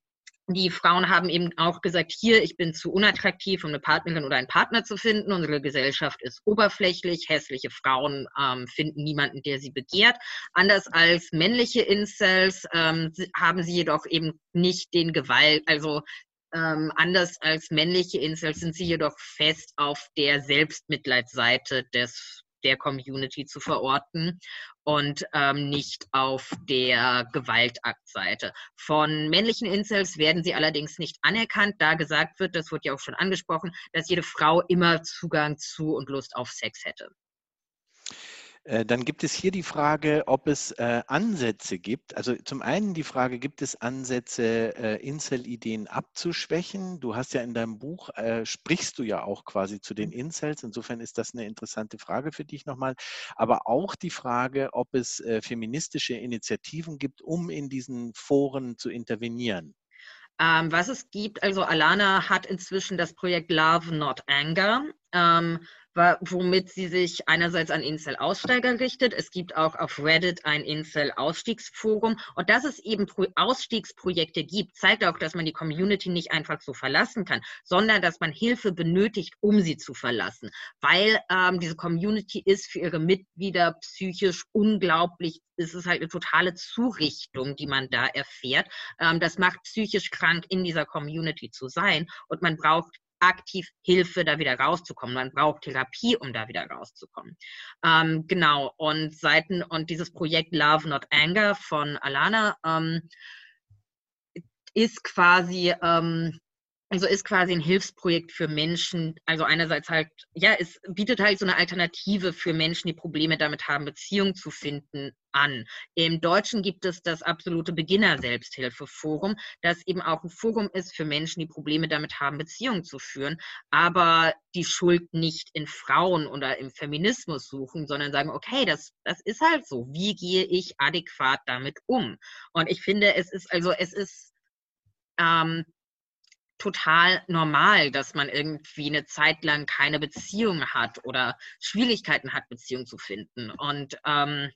die Frauen haben eben auch gesagt, hier, ich bin zu unattraktiv, um eine Partnerin oder einen Partner zu finden. Unsere Gesellschaft ist oberflächlich. Hässliche Frauen ähm, finden niemanden, der sie begehrt. Anders als männliche Incels ähm, haben sie jedoch eben nicht den Gewalt, also ähm, anders als männliche Incels sind sie jedoch fest auf der Selbstmitleidsseite des, der Community zu verorten und ähm, nicht auf der Gewaltaktseite. Von männlichen Incels werden sie allerdings nicht anerkannt, da gesagt wird, das wurde ja auch schon angesprochen, dass jede Frau immer Zugang zu und Lust auf Sex hätte. Äh, dann gibt es hier die Frage, ob es äh, Ansätze gibt. Also zum einen die Frage, gibt es Ansätze, äh, Incel-Ideen abzuschwächen? Du hast ja in deinem Buch, äh, sprichst du ja auch quasi zu den Incels. Insofern ist das eine interessante Frage für dich nochmal. Aber auch die Frage, ob es feministische Initiativen gibt, um in diesen Foren zu intervenieren. Ähm, was es gibt, also Alana hat inzwischen das Projekt Love Not Anger. Ähm, womit sie sich einerseits an Incel-Aussteiger richtet. Es gibt auch auf Reddit ein Incel-Ausstiegsforum. Und dass es eben Pro Ausstiegsprojekte gibt, zeigt auch, dass man die Community nicht einfach so verlassen kann, sondern dass man Hilfe benötigt, um sie zu verlassen. Weil ähm, diese Community ist für ihre Mitglieder psychisch unglaublich es ist halt eine totale Zurichtung, die man da erfährt. Ähm, das macht psychisch krank, in dieser Community zu sein. Und man braucht aktiv Hilfe, da wieder rauszukommen. Man braucht Therapie, um da wieder rauszukommen. Ähm, genau, und Seiten und dieses Projekt Love Not Anger von Alana ähm, ist quasi ähm, also ist quasi ein Hilfsprojekt für Menschen, also einerseits halt, ja, es bietet halt so eine Alternative für Menschen, die Probleme damit haben, Beziehungen zu finden, an. Im Deutschen gibt es das absolute Beginner-Selbsthilfeforum, das eben auch ein Forum ist für Menschen, die Probleme damit haben, Beziehungen zu führen, aber die Schuld nicht in Frauen oder im Feminismus suchen, sondern sagen, okay, das, das ist halt so. Wie gehe ich adäquat damit um? Und ich finde, es ist also, es ist ähm, total normal, dass man irgendwie eine Zeit lang keine Beziehung hat oder Schwierigkeiten hat, Beziehungen zu finden. Und, ähm,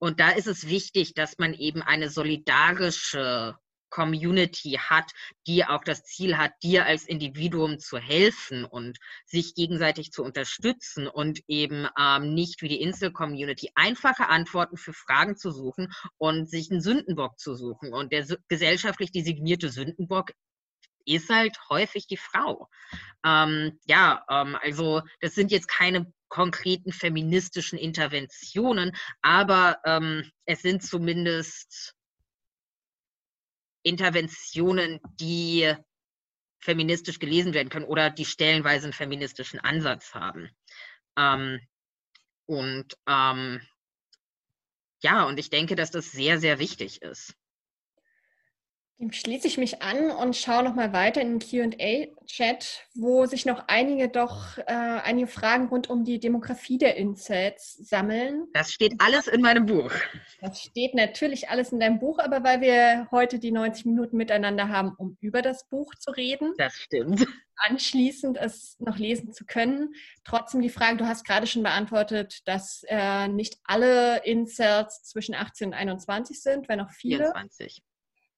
und da ist es wichtig, dass man eben eine solidarische Community hat, die auch das Ziel hat, dir als Individuum zu helfen und sich gegenseitig zu unterstützen und eben ähm, nicht wie die Insel-Community einfache Antworten für Fragen zu suchen und sich einen Sündenbock zu suchen. Und der gesellschaftlich designierte Sündenbock ist halt häufig die Frau. Ähm, ja, ähm, also das sind jetzt keine konkreten feministischen Interventionen, aber ähm, es sind zumindest Interventionen, die feministisch gelesen werden können oder die stellenweise einen feministischen Ansatz haben. Ähm, und ähm, ja, und ich denke, dass das sehr, sehr wichtig ist. Dem schließe ich mich an und schaue noch mal weiter in den Q&A-Chat, wo sich noch einige doch äh, einige Fragen rund um die Demografie der Incels sammeln. Das steht alles in meinem Buch. Das steht natürlich alles in deinem Buch, aber weil wir heute die 90 Minuten miteinander haben, um über das Buch zu reden. Das stimmt. Anschließend es noch lesen zu können. Trotzdem die Frage, du hast gerade schon beantwortet, dass äh, nicht alle Incels zwischen 18 und 21 sind, wenn auch viele. 24.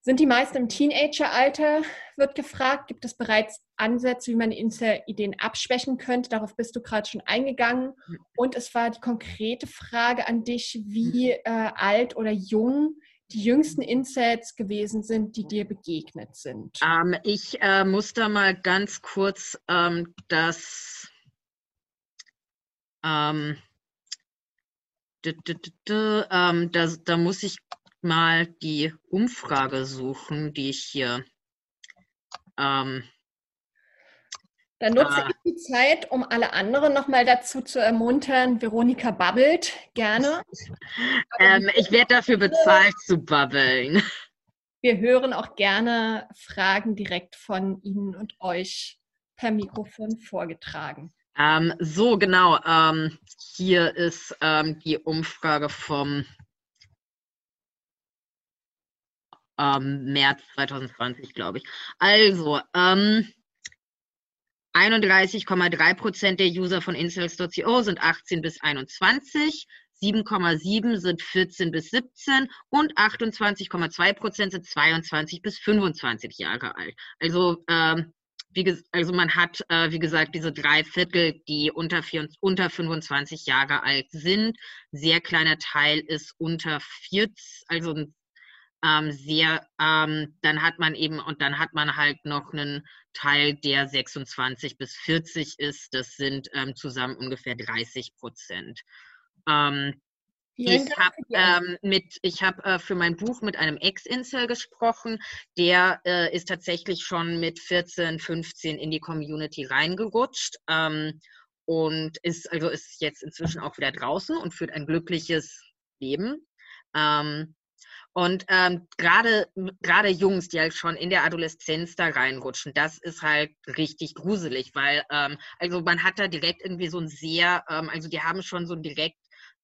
Sind die meisten im Teenageralter, wird gefragt. Gibt es bereits Ansätze, wie man Ideen abschwächen könnte? Darauf bist du gerade schon eingegangen. Und es war die konkrete Frage an dich, wie äh, alt oder jung die jüngsten Insets gewesen sind, die dir begegnet sind. Ähm, ich äh, muss da mal ganz kurz ähm, das ähm, ähm das, da muss ich mal die Umfrage suchen, die ich hier. Ähm, Dann nutze äh, ich die Zeit, um alle anderen nochmal dazu zu ermuntern. Veronika babbelt gerne. [laughs] Ähm, ich werde dafür bezahlt zu babbeln. [laughs] Wir hören auch gerne Fragen direkt von Ihnen und euch per Mikrofon vorgetragen. Ähm, so, genau. Ähm, hier ist ähm, die Umfrage vom ähm, März 2020, glaube ich. Also, ähm, 31,3 Prozent der User von Incels.co sind 18 bis 21, 7,7 sind 14 bis 17 und 28,2 Prozent sind 22 bis 25 Jahre alt. Also, ähm, wie, also man hat, äh, wie gesagt, diese drei Viertel, die unter, vier, unter 25 Jahre alt sind. Sehr kleiner Teil ist unter 40, also ein ähm, sehr, ähm, dann hat man eben, und dann hat man halt noch einen Teil, der 26 bis 40 ist. Das sind ähm, zusammen ungefähr 30 Prozent. Ähm, ich habe ähm, mit, ich habe äh, für mein Buch mit einem Ex-Insel gesprochen, der äh, ist tatsächlich schon mit 14, 15 in die Community reingerutscht. Ähm, und ist also ist jetzt inzwischen auch wieder draußen und führt ein glückliches Leben. Ähm, und ähm, gerade gerade Jungs, die halt schon in der Adoleszenz da reinrutschen, das ist halt richtig gruselig, weil ähm, also man hat da direkt irgendwie so ein sehr, ähm, also die haben schon so ein direkt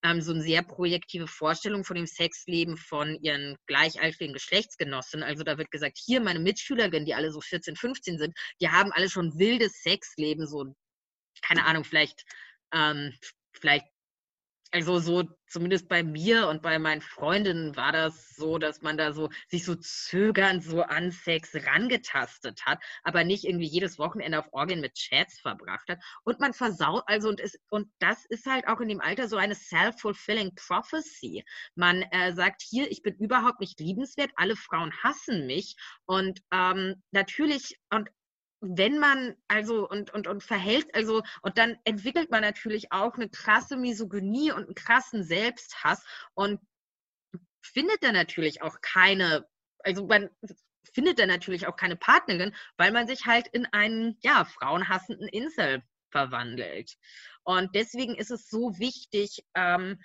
ähm, so eine sehr projektive Vorstellung von dem Sexleben von ihren gleichaltrigen Geschlechtsgenossen. Also da wird gesagt, hier meine Mitschülerinnen, die alle so 14, 15 sind, die haben alle schon wildes Sexleben, so keine Ahnung, vielleicht ähm, vielleicht also so zumindest bei mir und bei meinen Freundinnen war das so, dass man da so sich so zögernd so an Sex rangetastet hat, aber nicht irgendwie jedes Wochenende auf Orgien mit Chats verbracht hat. Und man versaut, also und, ist, und das ist halt auch in dem Alter so eine self-fulfilling prophecy. Man äh, sagt hier, ich bin überhaupt nicht liebenswert, alle Frauen hassen mich. Und ähm, natürlich, und wenn man also und, und, und verhält, also und dann entwickelt man natürlich auch eine krasse Misogynie und einen krassen Selbsthass und findet dann natürlich auch keine, also man findet dann natürlich auch keine Partnerin, weil man sich halt in einen, ja, frauenhassenden Insel verwandelt. Und deswegen ist es so wichtig, ähm,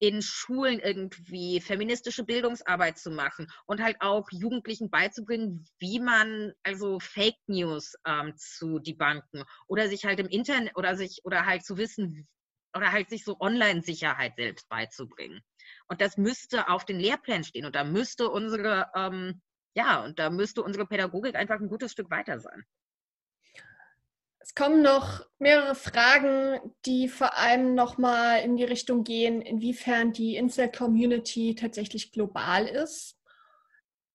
in Schulen irgendwie feministische Bildungsarbeit zu machen und halt auch Jugendlichen beizubringen, wie man also Fake News ähm, zu debunken oder sich halt im Internet oder sich oder halt zu wissen oder halt sich so Online-Sicherheit selbst beizubringen. Und das müsste auf den Lehrplänen stehen und da müsste unsere ähm, ja und da müsste unsere Pädagogik einfach ein gutes Stück weiter sein. Es kommen noch mehrere Fragen, die vor allem nochmal in die Richtung gehen, inwiefern die Incel-Community tatsächlich global ist.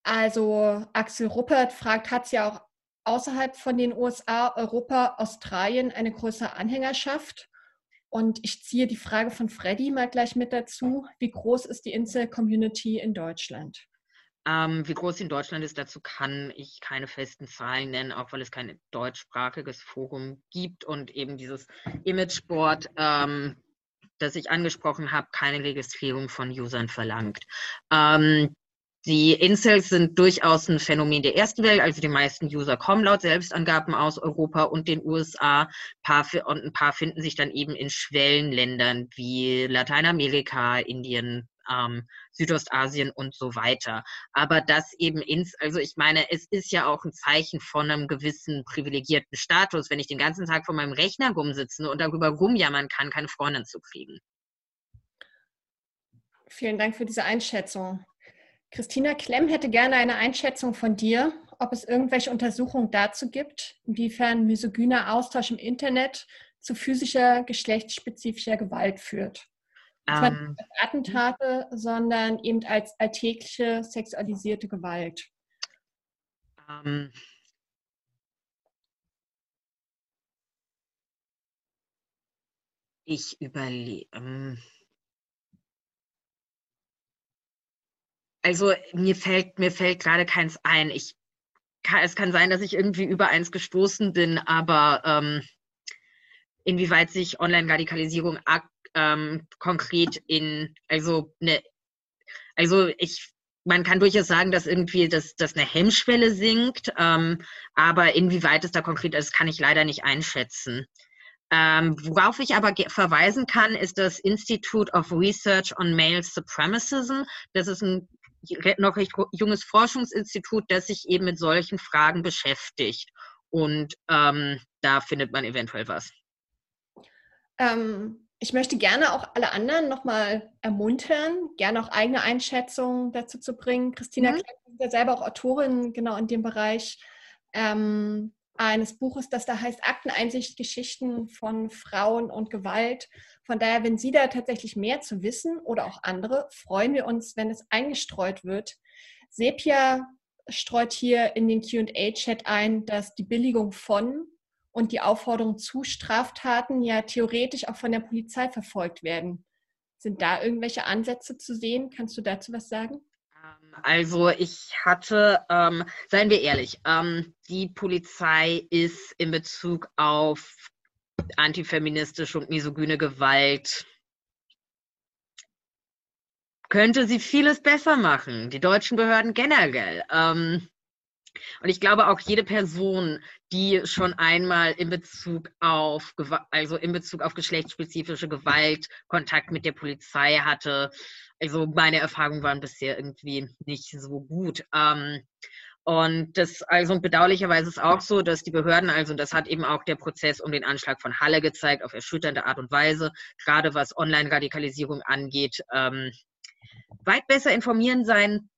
Also Axel Ruppert fragt, hat es ja auch außerhalb von den USA, Europa, Australien eine größere Anhängerschaft? Und ich ziehe die Frage von Freddy mal gleich mit dazu. Wie groß ist die Incel-Community in Deutschland? Ähm, wie groß in Deutschland ist, dazu kann ich keine festen Zahlen nennen, auch weil es kein deutschsprachiges Forum gibt und eben dieses Imageboard, ähm, das ich angesprochen habe, keine Registrierung von Usern verlangt. Ähm, die Incels sind durchaus ein Phänomen der ersten Welt, also die meisten User kommen laut Selbstangaben aus Europa und den USA und ein paar finden sich dann eben in Schwellenländern wie Lateinamerika, Indien, ähm, Südostasien und so weiter. Aber das eben ins, also ich meine, es ist ja auch ein Zeichen von einem gewissen privilegierten Status, wenn ich den ganzen Tag vor meinem Rechner rumsitze und darüber rumjammern kann, keine Freundin zu kriegen. Vielen Dank für diese Einschätzung. Christina Klemm hätte gerne eine Einschätzung von dir, ob es irgendwelche Untersuchungen dazu gibt, inwiefern misogyner Austausch im Internet zu physischer, geschlechtsspezifischer Gewalt führt. Ähm, als Attentate, sondern eben als alltägliche sexualisierte Gewalt. Ähm, ich überlege. Ähm, also mir fällt, mir fällt gerade keins ein. Ich kann, es kann sein, dass ich irgendwie über eins gestoßen bin, aber ähm, inwieweit sich Online-Radikalisierung ähm, konkret in, also eine, also ich, man kann durchaus sagen, dass irgendwie das, das eine Hemmschwelle sinkt, ähm, aber inwieweit es da konkret ist, kann ich leider nicht einschätzen. Ähm, worauf ich aber verweisen kann, ist das Institute of Research on Male Supremacism. Das ist ein noch recht junges Forschungsinstitut, das sich eben mit solchen Fragen beschäftigt. Und ähm, da findet man eventuell was. Ähm, ich möchte gerne auch alle anderen nochmal ermuntern, gerne auch eigene Einschätzungen dazu zu bringen. Christina mhm. Klein ist ja selber auch Autorin genau in dem Bereich ähm, eines Buches, das da heißt Akteneinsicht Geschichten von Frauen und Gewalt. Von daher, wenn Sie da tatsächlich mehr zu wissen oder auch andere, freuen wir uns, wenn es eingestreut wird. Sepia streut hier in den QA-Chat ein, dass die Billigung von und die Aufforderung zu Straftaten ja theoretisch auch von der Polizei verfolgt werden. Sind da irgendwelche Ansätze zu sehen? Kannst du dazu was sagen? Ähm, also ich hatte, ähm, seien wir ehrlich, ähm, die Polizei ist in Bezug auf antifeministische und misogyne Gewalt, könnte sie vieles besser machen. Die deutschen Behörden generell. Ähm, Und ich glaube auch jede Person, die schon einmal in Bezug auf also in Bezug auf geschlechtsspezifische Gewalt Kontakt mit der Polizei hatte, also meine Erfahrungen waren bisher irgendwie nicht so gut. Ähm, und das, also bedauerlicherweise ist auch so, dass die Behörden, also das hat eben auch der Prozess um den Anschlag von Halle gezeigt, auf erschütternde Art und Weise, gerade was Online-Radikalisierung angeht, ähm, weit besser informieren sein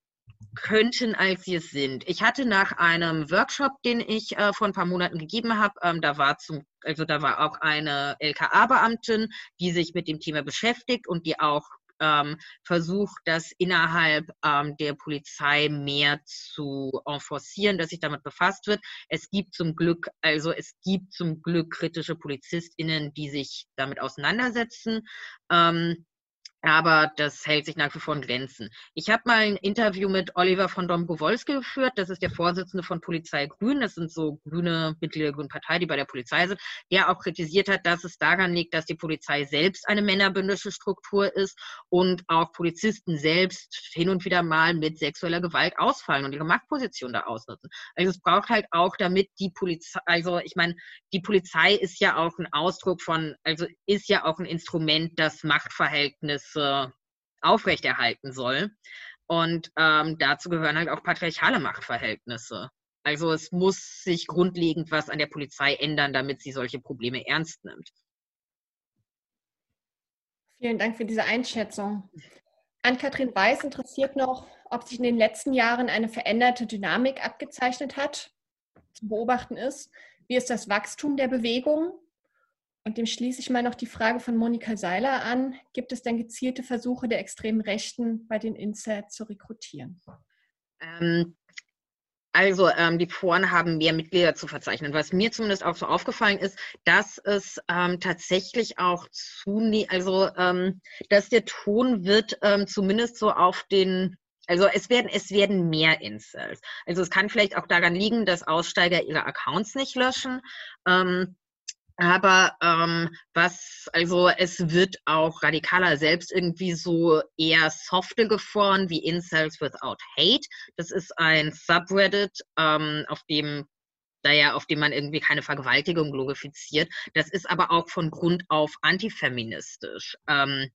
könnten, als sie es sind. Ich hatte nach einem Workshop, den ich äh, vor ein paar Monaten gegeben habe, ähm, da war zum, also da war auch eine LKA-Beamtin, die sich mit dem Thema beschäftigt und die auch ähm, versucht, das innerhalb ähm, der Polizei mehr zu enforcieren, dass sich damit befasst wird. Es gibt zum Glück, also es gibt zum Glück kritische PolizistInnen, die sich damit auseinandersetzen. Ähm, aber das hält sich nach wie vor in Grenzen. Ich habe mal ein Interview mit Oliver von Dombrowolski geführt. Das ist der Vorsitzende von Polizei Grün. Das sind so grüne Mitglieder der Grünen Partei, die bei der Polizei sind. Der auch kritisiert hat, dass es daran liegt, dass die Polizei selbst eine männerbündische Struktur ist und auch Polizisten selbst hin und wieder mal mit sexueller Gewalt ausfallen und ihre Machtposition da ausnutzen. Also es braucht halt auch, damit die Polizei, also ich meine, die Polizei ist ja auch ein Ausdruck von, also ist ja auch ein Instrument, das Machtverhältnisse äh, aufrechterhalten soll. Und ähm, dazu gehören halt auch patriarchale Machtverhältnisse. Also es muss sich grundlegend was an der Polizei ändern, damit sie solche Probleme ernst nimmt. Vielen Dank für diese Einschätzung. Ann-Kathrin Weiß interessiert noch, ob sich in den letzten Jahren eine veränderte Dynamik abgezeichnet hat, zu beobachten ist. Wie ist das Wachstum der Bewegung und dem schließe ich mal noch die Frage von Monika Seiler an. Gibt es denn gezielte Versuche der extremen Rechten bei den Incels zu rekrutieren? Ähm, also ähm, die Foren haben mehr Mitglieder zu verzeichnen. Was mir zumindest auch so aufgefallen ist, dass es ähm, tatsächlich auch zunehmend, also ähm, dass der Ton wird ähm, zumindest so auf den also es werden, es werden mehr Incels. Also es kann vielleicht auch daran liegen, dass Aussteiger ihre Accounts nicht löschen. Ähm, aber ähm, was, also es wird auch radikaler selbst irgendwie so eher softe gefahren wie Incels Without Hate. Das ist ein Subreddit, ähm, auf dem naja, auf dem man irgendwie keine Vergewaltigung glorifiziert. Das ist aber auch von Grund auf antifeministisch. Ähm,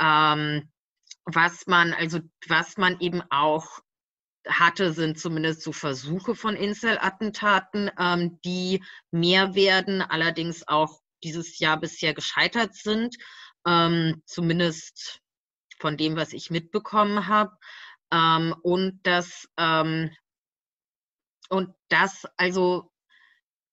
ähm, was man, also was man eben auch hatte, sind zumindest so Versuche von Incel-Attentaten, ähm, die mehr werden, allerdings auch dieses Jahr bisher gescheitert sind, ähm, zumindest von dem, was ich mitbekommen habe. Ähm, und das ähm, und das also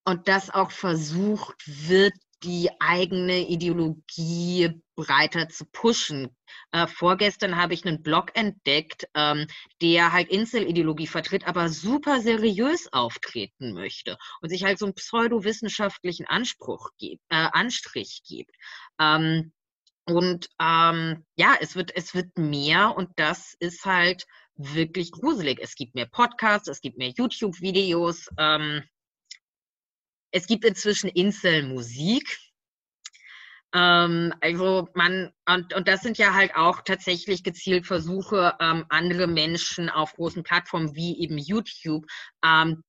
und das auch versucht wird, die eigene Ideologie breiter zu pushen. Äh, vorgestern habe ich einen Blog entdeckt, ähm, der halt Insel-Ideologie vertritt, aber super seriös auftreten möchte und sich halt so einen pseudowissenschaftlichen Anspruch gibt, äh, Anstrich gibt. Ähm, und ähm, ja, es wird, es wird mehr und das ist halt wirklich gruselig. Es gibt mehr Podcasts, es gibt mehr YouTube-Videos. Ähm, es gibt inzwischen Insel-Musik. Ähm, also man, und, und das sind ja halt auch tatsächlich gezielt Versuche, ähm, andere Menschen auf großen Plattformen wie eben YouTube ähm,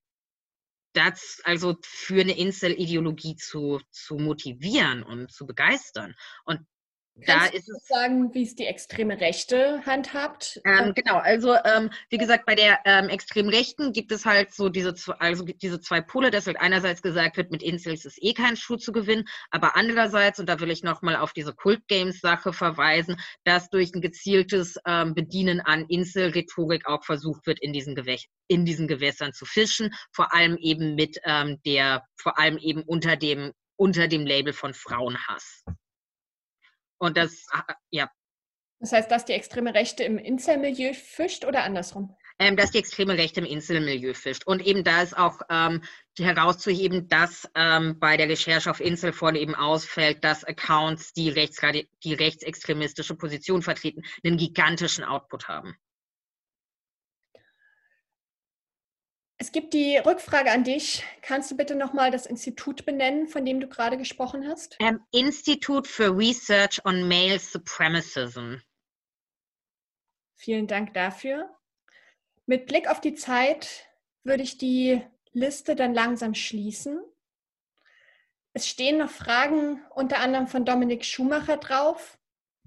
das also für eine Insel-Ideologie zu, zu motivieren und zu begeistern. Und da ist es sagen, wie es die extreme Rechte handhabt? Ähm, genau, also ähm, wie gesagt, bei der ähm, extremen Rechten gibt es halt so diese, also diese zwei Pole, dass halt einerseits gesagt wird, mit Incels ist eh kein Schuh zu gewinnen, aber andererseits, und da will ich nochmal auf diese Kult-Games-Sache verweisen, dass durch ein gezieltes ähm, Bedienen an Insel-Rhetorik auch versucht wird, in diesen, Gewäch in diesen Gewässern zu fischen, vor allem eben mit ähm, der, vor allem eben unter dem, unter dem Label von Frauenhass. Und das, ah, ja. Das heißt, dass die extreme Rechte im Inselmilieu fischt oder andersrum? Ähm, dass die extreme Rechte im Inselmilieu fischt. Und eben da ist auch ähm, herauszuheben, dass ähm, bei der Recherche auf Inselforen eben ausfällt, dass Accounts, die, die rechtsextremistische Position vertreten, einen gigantischen Output haben. Es gibt die Rückfrage an dich. Kannst du bitte nochmal das Institut benennen, von dem du gerade gesprochen hast? Um, ähm, Institute for Research on Male Supremacism. Vielen Dank dafür. Mit Blick auf die Zeit würde ich die Liste dann langsam schließen. Es stehen noch Fragen unter anderem von Dominik Schumacher drauf.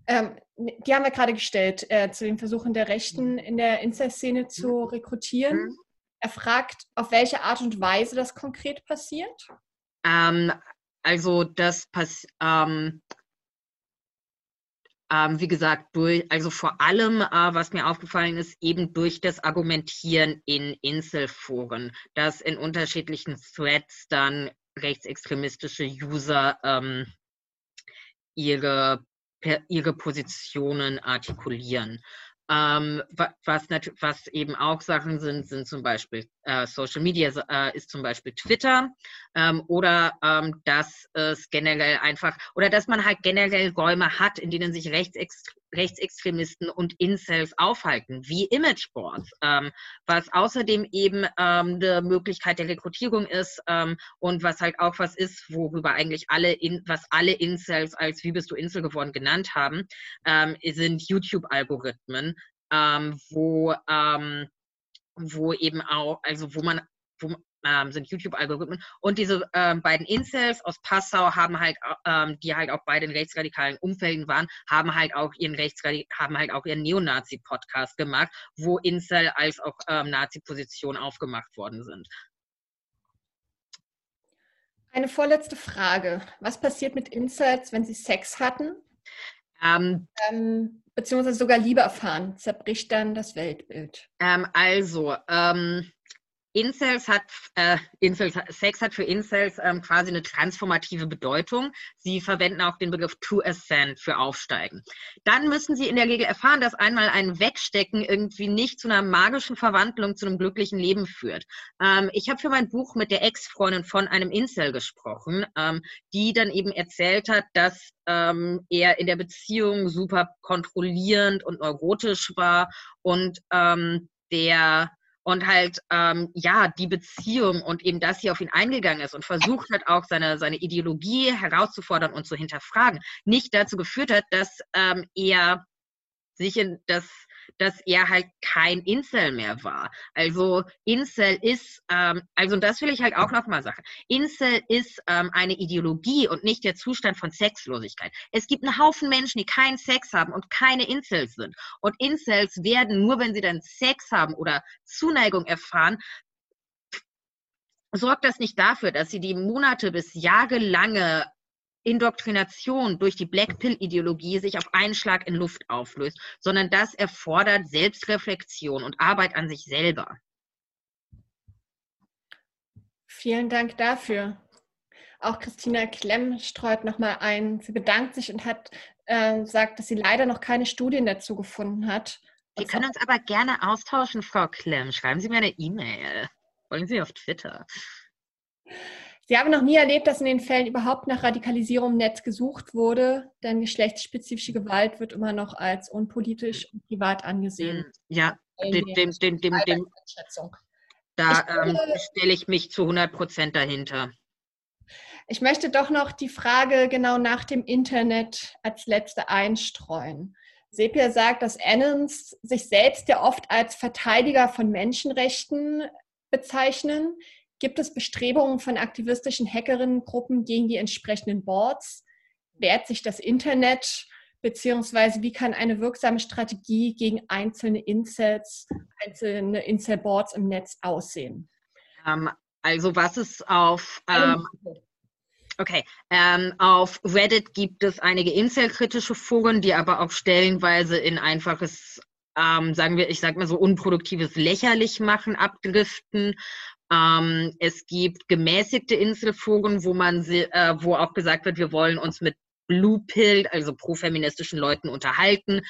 Ähm, die haben wir gerade gestellt äh, zu den Versuchen der Rechten in der Insta-Szene zu rekrutieren. Mhm. Er fragt, auf welche Art und Weise das konkret passiert. Ähm, also das passiert, ähm, ähm, wie gesagt, durch, also vor allem, äh, was mir aufgefallen ist, eben durch das Argumentieren in Inselforen, dass in unterschiedlichen Threads dann rechtsextremistische User ähm, ihre, ihre Positionen artikulieren. Ähm, was, was, eben auch Sachen sind, sind zum Beispiel äh, Social Media, äh, ist zum Beispiel Twitter ähm, oder ähm, dass es generell einfach oder dass man halt generell Räume hat, in denen sich Rechtsextremisten Rechtsextremisten und Incels aufhalten, wie Imageboards, ähm, was außerdem eben ähm, eine Möglichkeit der Rekrutierung ist ähm, und was halt auch was ist, worüber eigentlich alle, in, was alle Incels als Wie bist du Insel geworden genannt haben, ähm, sind YouTube-Algorithmen, ähm, wo ähm, wo eben auch, also wo man, wo, ähm, sind YouTube-Algorithmen. Und diese ähm, beiden Incels aus Passau haben halt, ähm, die halt auch bei den rechtsradikalen Umfelden waren, haben halt auch ihren Rechtsradik haben halt auch ihren Neonazi-Podcast gemacht, wo Incel als auch ähm, Nazi-Position aufgemacht worden sind. Eine vorletzte Frage. Was passiert mit Incels, wenn sie Sex hatten? Ähm, ähm, beziehungsweise sogar Liebe erfahren? Zerbricht dann das Weltbild? Also, ähm, Incels hat, äh, Incels, Sex hat für Incels ähm, quasi eine transformative Bedeutung. Sie verwenden auch den Begriff to ascend für Aufsteigen. Dann müssen sie in der Regel erfahren, dass einmal ein Wegstecken irgendwie nicht zu einer magischen Verwandlung zu einem glücklichen Leben führt. Ähm, ich habe für mein Buch mit der Ex-Freundin von einem Incel gesprochen, ähm, die dann eben erzählt hat, dass ähm, er in der Beziehung super kontrollierend und neurotisch war und ähm, der und halt ähm, ja die Beziehung und eben, dass sie auf ihn eingegangen ist und versucht hat auch seine seine Ideologie herauszufordern und zu hinterfragen, nicht dazu geführt hat, dass ähm, er sich in das dass er halt kein Incel mehr war. Also Incel ist, ähm, also das will ich halt auch nochmal sagen. Incel ist ähm, eine Ideologie und nicht der Zustand von Sexlosigkeit. Es gibt einen Haufen Menschen, die keinen Sex haben und keine Incels sind. Und Incels werden nur, wenn sie dann Sex haben oder Zuneigung erfahren, sorgt das nicht dafür, dass sie die Monate bis jahrelange Indoktrination durch die Black Pill-Ideologie sich auf einen Schlag in Luft auflöst, sondern das erfordert Selbstreflexion und Arbeit an sich selber. Vielen Dank dafür. Auch Christina Klemm streut nochmal ein. Sie bedankt sich und hat äh, sagt, dass sie leider noch keine Studien dazu gefunden hat. Wir können uns aber gerne austauschen, Frau Klemm. Schreiben Sie mir eine E-Mail. Folgen Sie auf Twitter. Sie haben noch nie erlebt, dass in den Fällen überhaupt nach Radikalisierung im Netz gesucht wurde, denn geschlechtsspezifische Gewalt wird immer noch als unpolitisch und privat angesehen. Hm, ja, dem, dem, dem, dem, dem da ähm, stelle ich mich zu 100 Prozent dahinter. Ich möchte doch noch die Frage genau nach dem Internet als letzte einstreuen. Sepia sagt, dass Annons sich selbst ja oft als Verteidiger von Menschenrechten bezeichnen. Gibt es Bestrebungen von aktivistischen Hackerinnengruppen gegen die entsprechenden Boards? Wehrt sich das Internet? Beziehungsweise wie kann eine wirksame Strategie gegen einzelne Incels, einzelne Incel-Boards im Netz aussehen? Um, ähm, also was ist auf... Ähm, okay, ähm, auf Reddit gibt es einige Incel-kritische Foren, die aber auch stellenweise in einfaches ähm, sagen wir, ich sag mal so unproduktives Lächerlichmachen abdriften. Ähm, es gibt gemäßigte Inselforen, wo man, äh, wo auch gesagt wird, wir wollen uns mit Blue Pill, also profeministischen Leuten unterhalten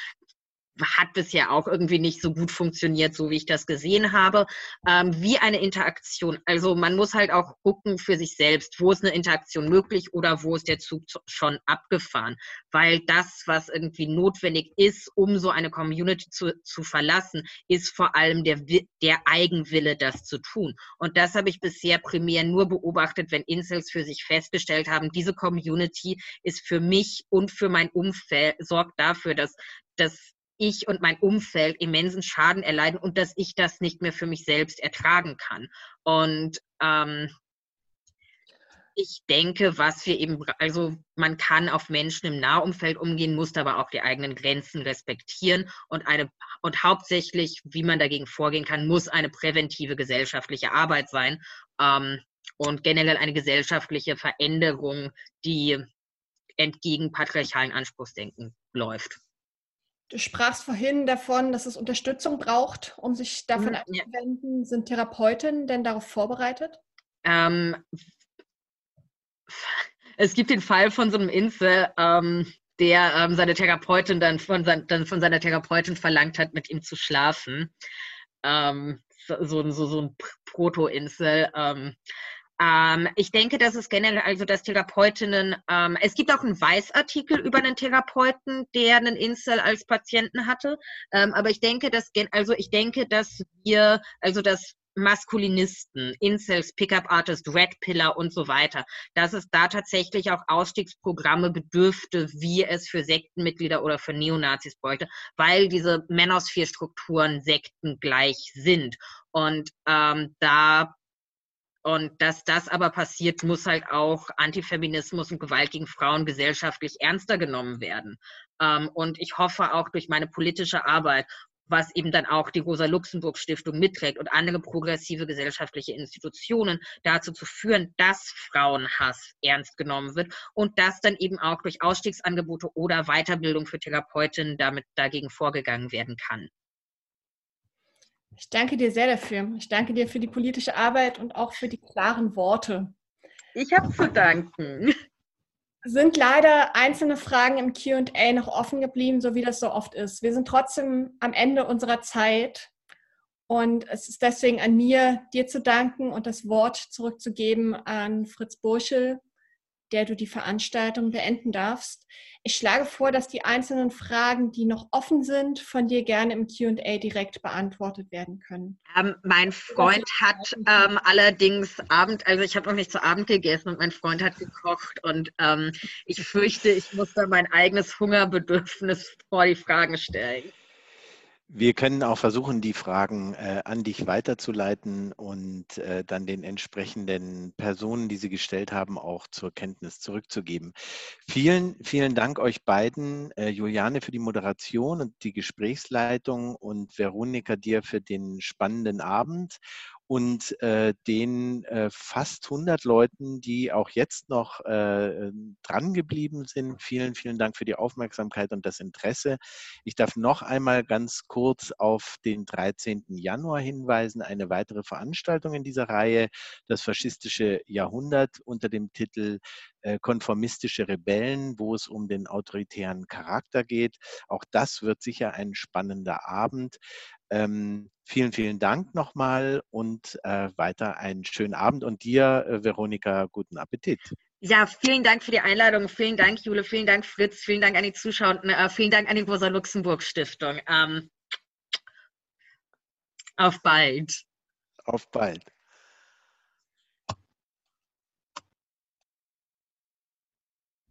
hat bisher auch irgendwie nicht so gut funktioniert, so wie ich das gesehen habe, ähm, wie eine Interaktion. Also man muss halt auch gucken für sich selbst, wo ist eine Interaktion möglich oder wo ist der Zug schon abgefahren. Weil das, was irgendwie notwendig ist, um so eine Community zu, zu verlassen, ist vor allem der, der Eigenwille, das zu tun. Und das habe ich bisher primär nur beobachtet, wenn Incels für sich festgestellt haben, diese Community ist für mich und für mein Umfeld, sorgt dafür, dass, dass ich und mein Umfeld immensen Schaden erleiden und dass ich das nicht mehr für mich selbst ertragen kann. Und ähm, ich denke, was wir eben, also man kann auf Menschen im Nahumfeld umgehen, muss aber auch die eigenen Grenzen respektieren und eine und hauptsächlich, wie man dagegen vorgehen kann, muss eine präventive gesellschaftliche Arbeit sein ähm, und generell eine gesellschaftliche Veränderung, die entgegen patriarchalen Anspruchsdenken läuft. Du sprachst vorhin davon, dass es Unterstützung braucht, um sich davon mhm, abzuwenden. Ja. Sind Therapeutinnen denn darauf vorbereitet? Ähm, es gibt den Fall von so einem Insel, ähm, der ähm, seine Therapeutin dann von, sein, dann von seiner Therapeutin verlangt hat, mit ihm zu schlafen. Ähm, so, so, so ein Proto-Insel. Ähm, ich denke, dass es generell, also dass Therapeutinnen, ähm, es gibt auch einen Weißartikel über einen Therapeuten, der einen Insel als Patienten hatte. Ähm, aber ich denke, dass, also ich denke, dass wir, also dass Maskulinisten, Incels, Pickup Artist, Red Pillar und so weiter, dass es da tatsächlich auch Ausstiegsprogramme bedürfte, wie es für Sektenmitglieder oder für Neonazis bräuchte, weil diese Manosphere-Strukturen sektengleich sind. Und ähm, da und dass das aber passiert, muss halt auch Antifeminismus und Gewalt gegen Frauen gesellschaftlich ernster genommen werden. Ähm, und ich hoffe auch durch meine politische Arbeit was eben dann auch die Rosa-Luxemburg-Stiftung mitträgt und andere progressive gesellschaftliche Institutionen dazu zu führen, dass Frauenhass ernst genommen wird und dass dann eben auch durch Ausstiegsangebote oder Weiterbildung für Therapeutinnen damit dagegen vorgegangen werden kann. Ich danke dir sehr dafür. Ich danke dir für die politische Arbeit und auch für die klaren Worte. Ich habe zu danken sind leider einzelne Fragen im QA noch offen geblieben, so wie das so oft ist. Wir sind trotzdem am Ende unserer Zeit und es ist deswegen an mir, dir zu danken und das Wort zurückzugeben an Fritz Burschel, der du die Veranstaltung beenden darfst. Ich schlage vor, dass die einzelnen Fragen, die noch offen sind, von dir gerne im QA direkt beantwortet werden können. Ähm, mein Freund hat ähm, allerdings Abend, also ich habe noch nicht zu Abend gegessen und mein Freund hat gekocht und ähm, ich fürchte, ich muss da mein eigenes Hungerbedürfnis vor die Fragen stellen. Wir können auch versuchen, die Fragen äh, an dich weiterzuleiten und äh, dann den entsprechenden Personen, die sie gestellt haben, auch zur Kenntnis zurückzugeben. Vielen, vielen Dank euch beiden, äh, Juliane für die Moderation und die Gesprächsleitung und Veronika dir für den spannenden Abend und äh, den äh, fast 100 Leuten, die auch jetzt noch äh, dran geblieben sind. Vielen, vielen Dank für die Aufmerksamkeit und das Interesse. Ich darf noch einmal ganz kurz auf den 13. Januar hinweisen, eine weitere Veranstaltung in dieser Reihe, das faschistische Jahrhundert unter dem Titel konformistische Rebellen, wo es um den autoritären Charakter geht. Auch das wird sicher ein spannender Abend. Ähm, vielen, vielen Dank nochmal und äh, weiter einen schönen Abend und dir, äh, Veronika, guten Appetit. Ja, vielen Dank für die Einladung. Vielen Dank, Jule. Vielen Dank, Fritz. Vielen Dank an die Zuschauer. Äh, vielen Dank an die Rosa-Luxemburg-Stiftung. Ähm, auf bald. Auf bald.